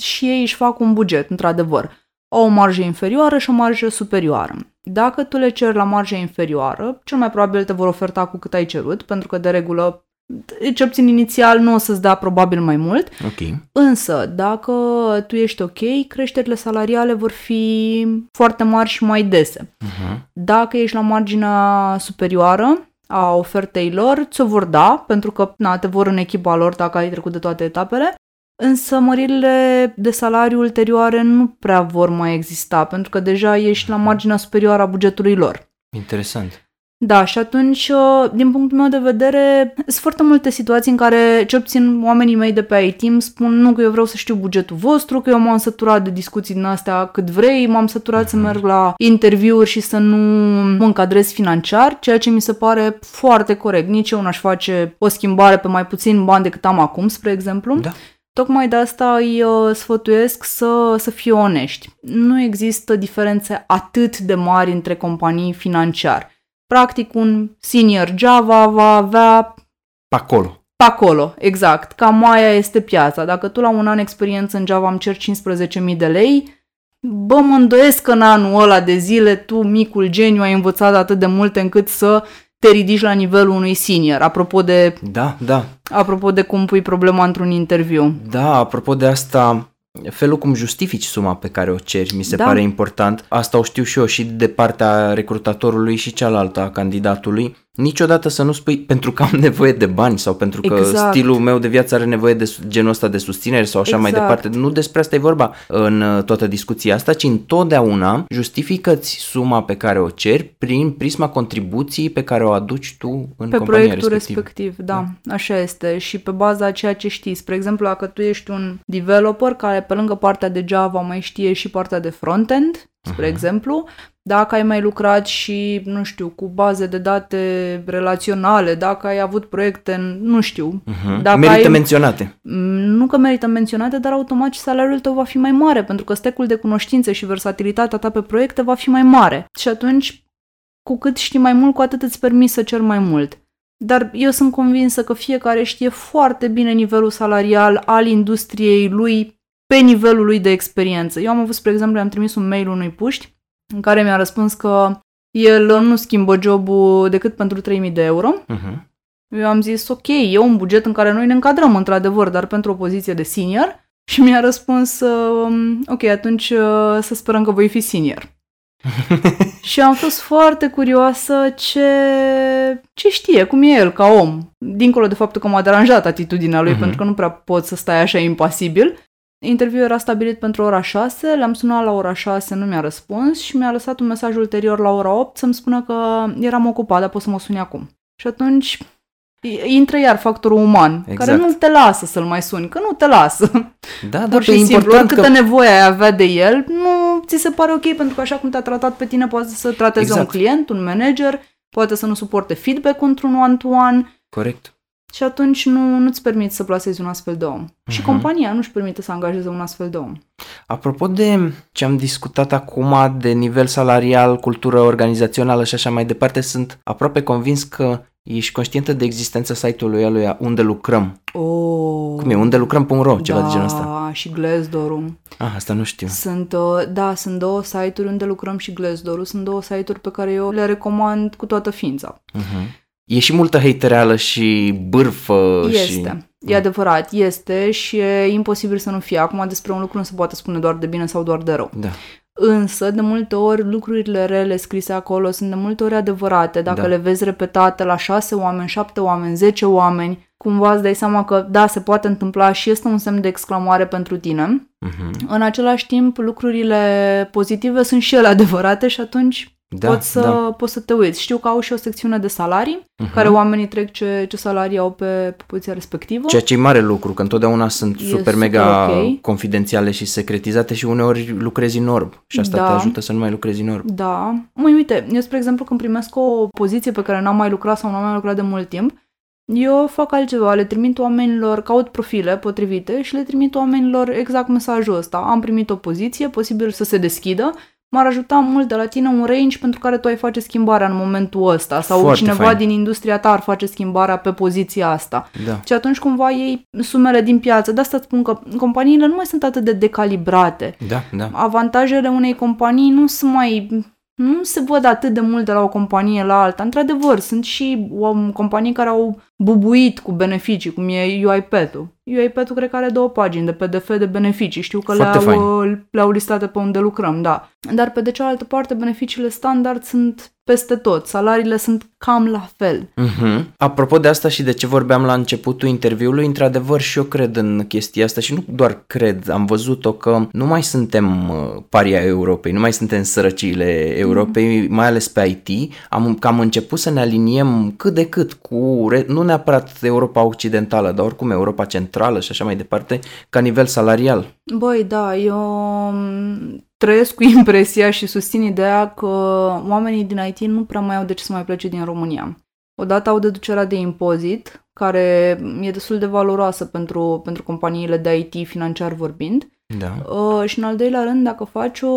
Și ei își fac un buget, într-adevăr. Au o marjă inferioară și o marjă superioară. Dacă tu le ceri la marjă inferioară, cel mai probabil te vor oferta cu cât ai cerut, pentru că de regulă ce obțin inițial nu o să-ți dea probabil mai mult, Ok. însă dacă tu ești ok, creșterile salariale vor fi foarte mari și mai dese. Uh-huh. Dacă ești la marginea superioară a ofertei lor, ți-o vor da, pentru că na, te vor în echipa lor dacă ai trecut de toate etapele, însă măririle de salariu ulterioare nu prea vor mai exista, pentru că deja ești la marginea superioară a bugetului lor. Interesant. Da, și atunci, uh, din punctul meu de vedere, sunt foarte multe situații în care, ce obțin oamenii mei de pe IT, îmi spun, nu, că eu vreau să știu bugetul vostru, că eu m-am săturat de discuții din astea cât vrei, m-am săturat să merg la interviuri și să nu mă încadrez financiar, ceea ce mi se pare foarte corect. Nici eu n-aș face o schimbare pe mai puțin bani decât am acum, spre exemplu. Da. Tocmai de asta îi uh, sfătuiesc să, să fie onești. Nu există diferențe atât de mari între companii financiar. Practic, un senior Java va avea Pe acolo. pe acolo, exact. Cam aia este piața. Dacă tu la un an experiență în Java îmi cer 15.000 de lei, bă, mă îndoiesc că în anul ăla de zile tu, micul geniu, ai învățat atât de multe încât să te ridici la nivelul unui senior. Apropo de, Da, da. apropo de cum pui problema într-un interviu. Da, apropo de asta, felul cum justifici suma pe care o ceri mi se Da. pare important. Asta o știu și eu și de partea recrutatorului și cealaltă a candidatului. Niciodată să nu spui pentru că am nevoie de bani sau pentru că Exact. stilul meu de viață are nevoie de su- genul ăsta de susținere sau așa mai Exact. departe. Nu despre asta e vorba în uh, toată discuția asta, ci întotdeauna justifică-ți suma pe care o ceri prin prisma contribuției pe care o aduci tu în Pe compania proiectul respectivă. respectiv, da, așa este. Și pe baza a ceea ce știi. Spre exemplu, dacă tu ești un developer care pe lângă partea de Java mai știe și partea de frontend, spre Mhm. exemplu, dacă ai mai lucrat și, nu știu, cu baze de date relaționale, dacă ai avut proiecte, în, nu știu, Mhm. Dacă Merită ai- menționate. m, nu că merită menționate, dar automat și salariul tău va fi mai mare, pentru că stecul de cunoștințe și versatilitatea ta pe proiecte va fi mai mare. Și atunci, cu cât știi mai mult, cu atât îți permiți să cer mai mult. Dar eu sunt convinsă că fiecare știe foarte bine nivelul salarial al industriei lui pe nivelul lui de experiență. Eu am avut, spre exemplu, am trimis un mail unui puști în care mi-a răspuns că el nu schimbă jobul decât pentru 3000 de euro. Uh-huh. Eu am zis, ok, e un buget în care noi ne încadrăm, într-adevăr, dar pentru o poziție de senior. Și mi-a răspuns, uh, ok, atunci uh, să sperăm că voi fi senior. și am fost foarte curioasă ce, ce știe, cum e el ca om. Dincolo de faptul că m-a deranjat atitudinea lui, Mhm. pentru că nu prea pot să stai așa impasibil. Interviul era stabilit pentru ora 6, l-am sunat la ora 6, nu mi-a răspuns și mi-a lăsat un mesaj ulterior la ora 8 să-mi spună că eram ocupat, dar pot să mă suni acum. Și atunci i- intră iar factorul uman, Exact. care nu te lasă să-l mai suni, că nu te lasă. Da, da, Pur pe și simplu, important câtă că... nevoie ai avea de el, nu ți se pare ok, pentru că așa cum te-a tratat pe tine, poate să trateze Exact. un client, un manager, poate să nu suporte feedback într-un one-to-one Corect. Și atunci nu, nu-ți permiți să plasezi un astfel de om. Și Mhm. compania nu-și permite să angajeze un astfel de om. Apropo de ce am discutat acum de nivel salarial, cultură organizațională și așa mai departe, sunt aproape convins că ești conștientă de existența site-ului lui unde lucrăm. Oh, Cum e? Unde lucrăm.ro, ceva da, de genul ăsta. și Glassdoor-ul. Ah, asta nu știu. Sunt, uh, da, sunt două site-uri unde lucrăm și Glassdoor-ul. Sunt două site-uri pe care eu le recomand cu toată ființa. Uh-huh. E și multă hatereală și bârfă și... Este. E adevărat, este și e imposibil să nu fie. Acum despre un lucru nu se poate spune doar de bine sau doar de rău. Da. Însă, de multe ori, lucrurile rele scrise acolo sunt de multe ori adevărate. Dacă Da. le vezi repetate la șase oameni, șapte oameni, zece oameni, cumva îți dai seama că da, se poate întâmpla și este un semn de exclamare pentru tine. Uh-huh. În același timp, lucrurile pozitive sunt și ele adevărate și atunci Da, poți, să, da. poți să te uiți. Știu că au și o secțiune de salarii, Uh-huh. care oamenii trec ce, ce salarii au pe, pe poziția respectivă. Ceea ce e mare lucru, că întotdeauna sunt E super super mega ok. confidențiale și secretizate și uneori lucrezi în orb și asta Da. te ajută să nu mai lucrezi în orb. Da. Măi, uite, eu, spre exemplu, când primesc o poziție pe care n-am mai lucrat sau n-am mai lucrat de mult timp, eu fac altceva, le trimit oamenilor, caut profile potrivite și le trimit oamenilor exact mesajul ăsta. Am primit o poziție, posibil să se deschidă, m-ar ajuta mult de la tine un range pentru care tu ai face schimbarea în momentul ăsta sau Foarte cineva fain. din industria ta ar face schimbarea pe poziția asta. Da. Și atunci cumva iei sumele din piață. De asta îți spun că companiile nu mai sunt atât de decalibrate Da, da. avantajele unei companii nu sunt mai nu se văd atât de mult de la o companie la alta. Într-adevăr, sunt și um, companii care au bubuit cu beneficii, cum e UiPath-ul. UiPath-ul cred că are două pagini de PDF de beneficii. Știu că Foarte le-au, uh, le-au listate pe unde lucrăm, da. Dar pe de cealaltă parte, beneficiile standard sunt peste tot. Salariile sunt cam la fel. Uh-huh. Apropo de asta și de ce vorbeam la începutul interviului, într-adevăr și eu cred în chestia asta și nu doar cred, am văzut-o că nu mai suntem uh, paria Europei, nu mai suntem sărăciile Europei, mai ales pe IT, am cam început să ne aliniem cât de cât cu, re- nu neapărat Europa Occidentală, dar oricum Europa Centrală și așa mai departe, ca nivel salarial. Băi, da, eu m, trăiesc cu impresia și susțin ideea că oamenii din IT nu prea mai au de ce să mai plece din România. Odată au deducerea de impozit, care e destul de valoroasă pentru, pentru companiile de IT financiar vorbind. Da. Uh, și în al doilea rând, dacă faci o,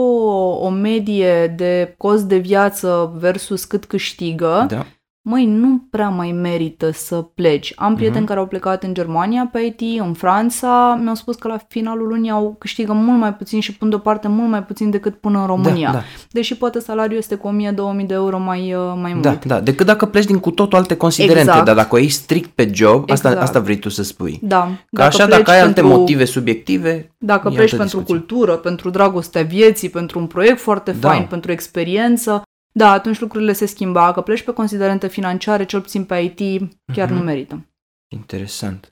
o medie de cost de viață versus cât câștigă, Da. Măi, nu prea mai merită să pleci. Am prieteni Mhm. care au plecat în Germania pe IT, în Franța, mi-au spus că la finalul lunii au câștigă mult mai puțin și pun deoparte mult mai puțin decât până în România. Da, da. Deși poate salariul este cu 1000-2000 de euro mai, uh, mai Da, mult. da, decât dacă pleci din cu totul alte considerente, Exact. dar dacă o iei strict pe job, asta, Exact. asta vrei tu să spui. Da. Că așa, dacă pleci ai alte pentru- motive subiective, Dacă E pleci altă pentru discuție. cultură, pentru dragostea vieții, pentru un proiect foarte Da. fain, pentru experiență, da, atunci lucrurile se schimbă. Dacă pleci pe considerente financiare, cel puțin pe IT, chiar Mhm. nu merită. Interesant.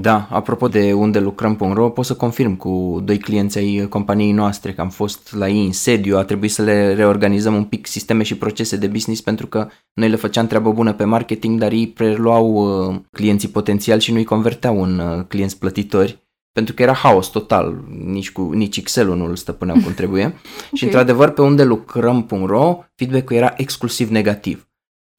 Da, apropo de unde lucrăm.ro, pot să confirm cu doi clienți ai companiei noastre că am fost la ei în sediu, a trebuit să le reorganizăm un pic sisteme și procese de business pentru că noi le făceam treabă bună pe marketing, dar ei preluau uh, clienții potențiali și nu-i converteau în uh, clienți plătitori pentru că era haos total, nici, cu, nici Excel-ul nu îl stăpâneau cum trebuie. Și Ok. într-adevăr pe unde lucrăm.ro feedback-ul era exclusiv negativ.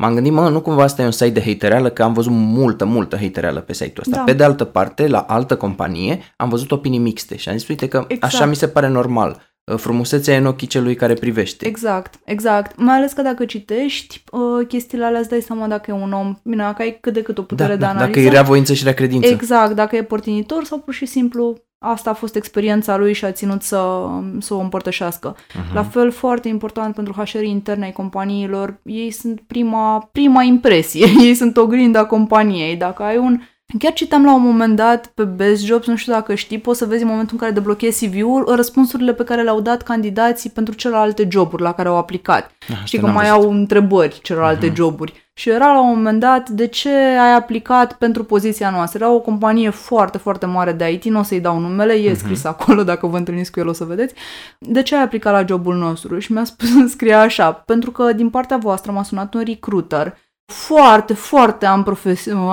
M-am gândit, mă, nu cumva asta e un site de hatereală, că am văzut multă, multă hatereală pe site-ul ăsta. Da. Pe de altă parte, la altă companie, am văzut opinii mixte și am zis, uite că Exact. așa mi se pare normal. Frumusețea e în ochii celui care privește. Exact, exact. Mai ales că dacă citești uh, chestiile alea, îți dai seama dacă e un om, bine, dacă ai cât de cât o putere da, de da, analiză. dacă e rea voință și rea credință. Exact, dacă e părtinitor sau pur și simplu Asta a fost experiența lui și a ținut să, să o împărtășească. Uh-huh. La fel, foarte important pentru HR interne ai companiilor, ei sunt prima, prima impresie, ei sunt oglinda companiei. Dacă ai un Chiar citam la un moment dat pe Best Jobs, nu știu dacă știi, poți să vezi în momentul în care deblochezi CV-ul răspunsurile pe care le-au dat candidații pentru celelalte joburi la care au aplicat. Ah, știi că mai văzut. au întrebări celelalte uh-huh. joburi. Și era la un moment dat, de ce ai aplicat pentru poziția noastră? Era o companie foarte, foarte mare de IT, nu o să-i dau numele, e uh-huh. scris acolo, dacă vă întâlniți cu el o să vedeți. De ce ai aplicat la jobul nostru? Și mi-a spus, scria așa, pentru că din partea voastră m-a sunat un recruiter foarte, foarte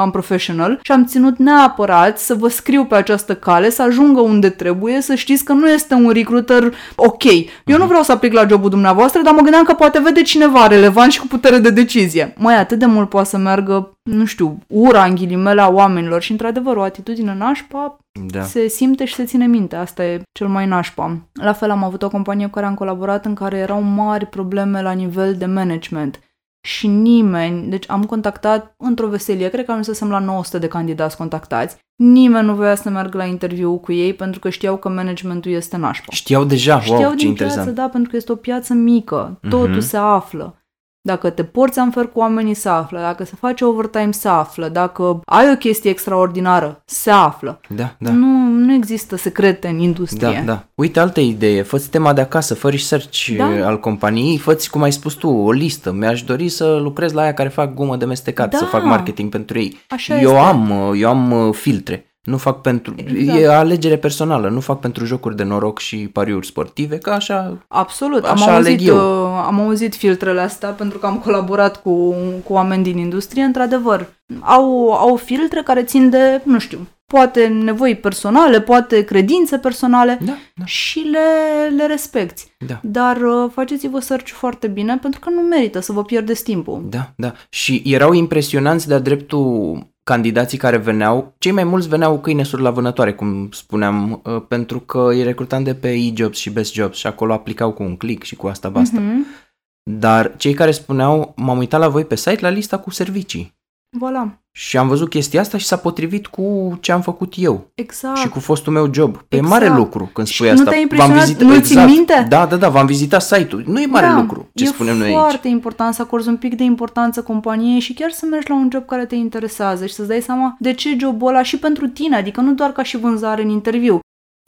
unprofessional și am ținut neapărat să vă scriu pe această cale, să ajungă unde trebuie, să știți că nu este un recruiter ok. Eu nu mhm. vreau să aplic la jobul dumneavoastră, dar mă gândeam că poate vede cineva relevant și cu putere de decizie. Mai atât de mult poate să meargă, nu știu, ura în ghilimele a oamenilor și într-adevăr o atitudine nașpa da. se simte și se ține minte. Asta e cel mai nașpa. La fel am avut o companie cu care am colaborat în care erau mari probleme la nivel de management și nimeni, deci am contactat într-o veselie, cred că ajunsesem la 900 de candidați contactați, nimeni nu voia să meargă la interviu cu ei pentru că știau că managementul este nașpa. Știau deja, știau wow, din interesant. piață, da, pentru că este o piață mică, totul uh-huh. se află. Dacă te porți înfer cu oamenii, se află. Dacă se face overtime, se află. Dacă ai o chestie extraordinară, se află. Da, da. Nu, nu există secrete în industrie. Da, da. Uite, altă idee. Fă tema de acasă, fă research da? al companiei, fă cum ai spus tu, o listă. Mi-aș dori să lucrez la aia care fac gumă de mestecat, da. să fac marketing pentru ei. Așa eu este. am, eu am uh, filtre. Nu fac pentru... Exact. E alegere personală, nu fac pentru jocuri de noroc și pariuri sportive, că așa... Absolut, așa am, aleg auzit, eu. Uh, am auzit filtrele astea pentru că am colaborat cu, cu oameni din industrie, într-adevăr. Au, au filtre care țin de, nu știu, poate nevoi personale, poate credințe personale da, da. și le, le respecti. Da. Dar uh, faceți-vă search foarte bine pentru că nu merită să vă pierdeți timpul. Da, da. Și erau impresionanți de-a dreptul candidații care veneau, cei mai mulți veneau câine sur la vânătoare, cum spuneam, uh, pentru că îi recrutam de pe e-jobs și best jobs și acolo aplicau cu un click și cu asta basta. Uh-huh. Dar cei care spuneau, m-am uitat la voi pe site la lista cu servicii. Voilà. Și am văzut chestia asta și s-a potrivit cu ce am făcut eu. Exact. Și cu fostul meu job. Pe exact. mare lucru când spui și asta. Nu te-ai impresionat? V-am vizitat, nu exact. ții minte? Da, da, da, v-am vizitat site-ul. Nu e mare da, lucru ce e spunem noi aici. E foarte important să acorzi un pic de importanță companiei și chiar să mergi la un job care te interesează și să-ți dai seama de ce jobul ăla și pentru tine, adică nu doar ca și vânzare în interviu.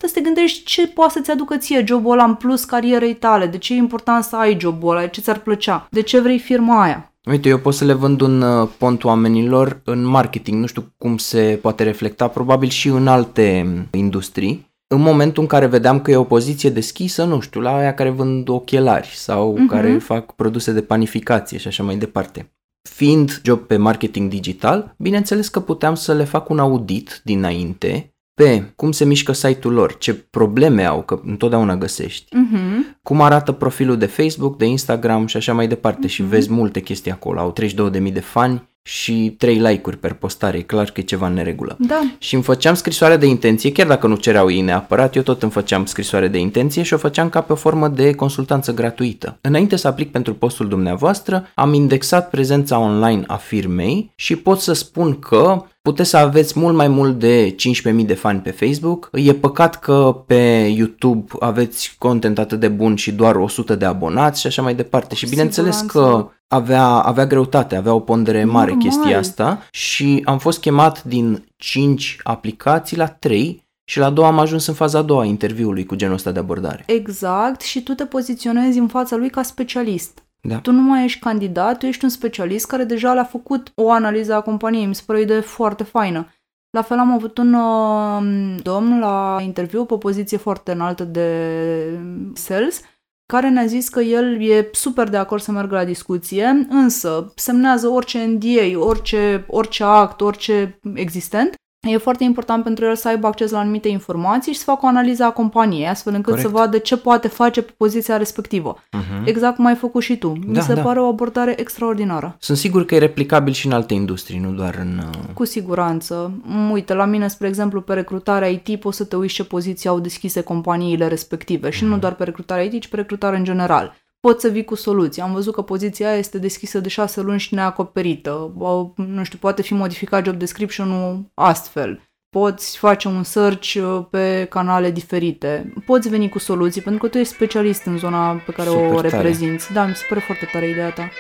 Să te gândești ce poate să-ți aducă ție jobul ăla în plus carierei tale, de ce e important să ai jobul ăla, ce ți-ar plăcea, de ce vrei firma aia. Uite, eu pot să le vând un uh, pont oamenilor în marketing, nu știu cum se poate reflecta, probabil și în alte um, industrii. În momentul în care vedeam că e o poziție deschisă, nu știu, la aia care vând ochelari sau uh-huh. care fac produse de panificație și așa mai departe. Fiind job pe marketing digital, bineînțeles că puteam să le fac un audit dinainte pe cum se mișcă site-ul lor, ce probleme au, că întotdeauna găsești, uh-huh. cum arată profilul de Facebook, de Instagram și așa mai departe uh-huh. și vezi multe chestii acolo. Au 32.000 de fani și 3 like-uri per postare, e clar că e ceva în neregulă. Da. Și îmi făceam scrisoare de intenție, chiar dacă nu cereau ei neapărat, eu tot îmi făceam scrisoare de intenție și o făceam ca pe o formă de consultanță gratuită. Înainte să aplic pentru postul dumneavoastră, am indexat prezența online a firmei și pot să spun că puteți să aveți mult mai mult de 15.000 de fani pe Facebook. E păcat că pe YouTube aveți content atât de bun și doar 100 de abonați și așa mai departe. Și bineînțeles că avea, avea greutate, avea o pondere mare Normal. chestia asta și am fost chemat din 5 aplicații la 3 și la două am ajuns în faza a doua a interviului cu genul ăsta de abordare. Exact, și tu te poziționezi în fața lui ca specialist. Da. Tu nu mai ești candidat, tu ești un specialist care deja le-a făcut o analiză a companiei. Mi se pare o idee foarte faină. La fel am avut un uh, domn la interviu pe o poziție foarte înaltă de sales care ne-a zis că el e super de acord să meargă la discuție, însă semnează orice NDA, orice, orice act, orice existent E foarte important pentru el să aibă acces la anumite informații și să facă o analiză a companiei, astfel încât Corect. să vadă ce poate face pe poziția respectivă. Uh-huh. Exact cum ai făcut și tu. Mi da, se da. pare o abordare extraordinară. Sunt sigur că e replicabil și în alte industrii, nu doar în... Uh, Cu siguranță. Uite, la mine, spre exemplu, pe recrutarea IT poți să te uiți ce poziții au deschise companiile respective și uh-huh. nu mhm. doar pe recrutarea IT, ci pe recrutare în general poți să vii cu soluții. Am văzut că poziția aia este deschisă de șase luni și neacoperită. Nu știu, poate fi modificat job description-ul astfel. poți face un search uh, pe canale diferite, poți veni cu soluții, pentru că tu ești specialist în zona pe care Super o tare. reprezinți. Da, mi se pare foarte tare ideea ta.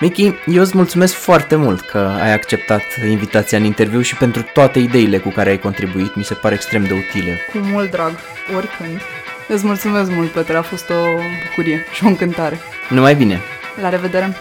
Michi, eu îți mulțumesc foarte mult că ai acceptat invitația în interviu și pentru toate ideile cu care ai contribuit. Mi se pare extrem de utile. Cu mult drag, oricând. Îți mulțumesc mult, Petre, a fost o bucurie și o încântare. Numai bine! La revedere!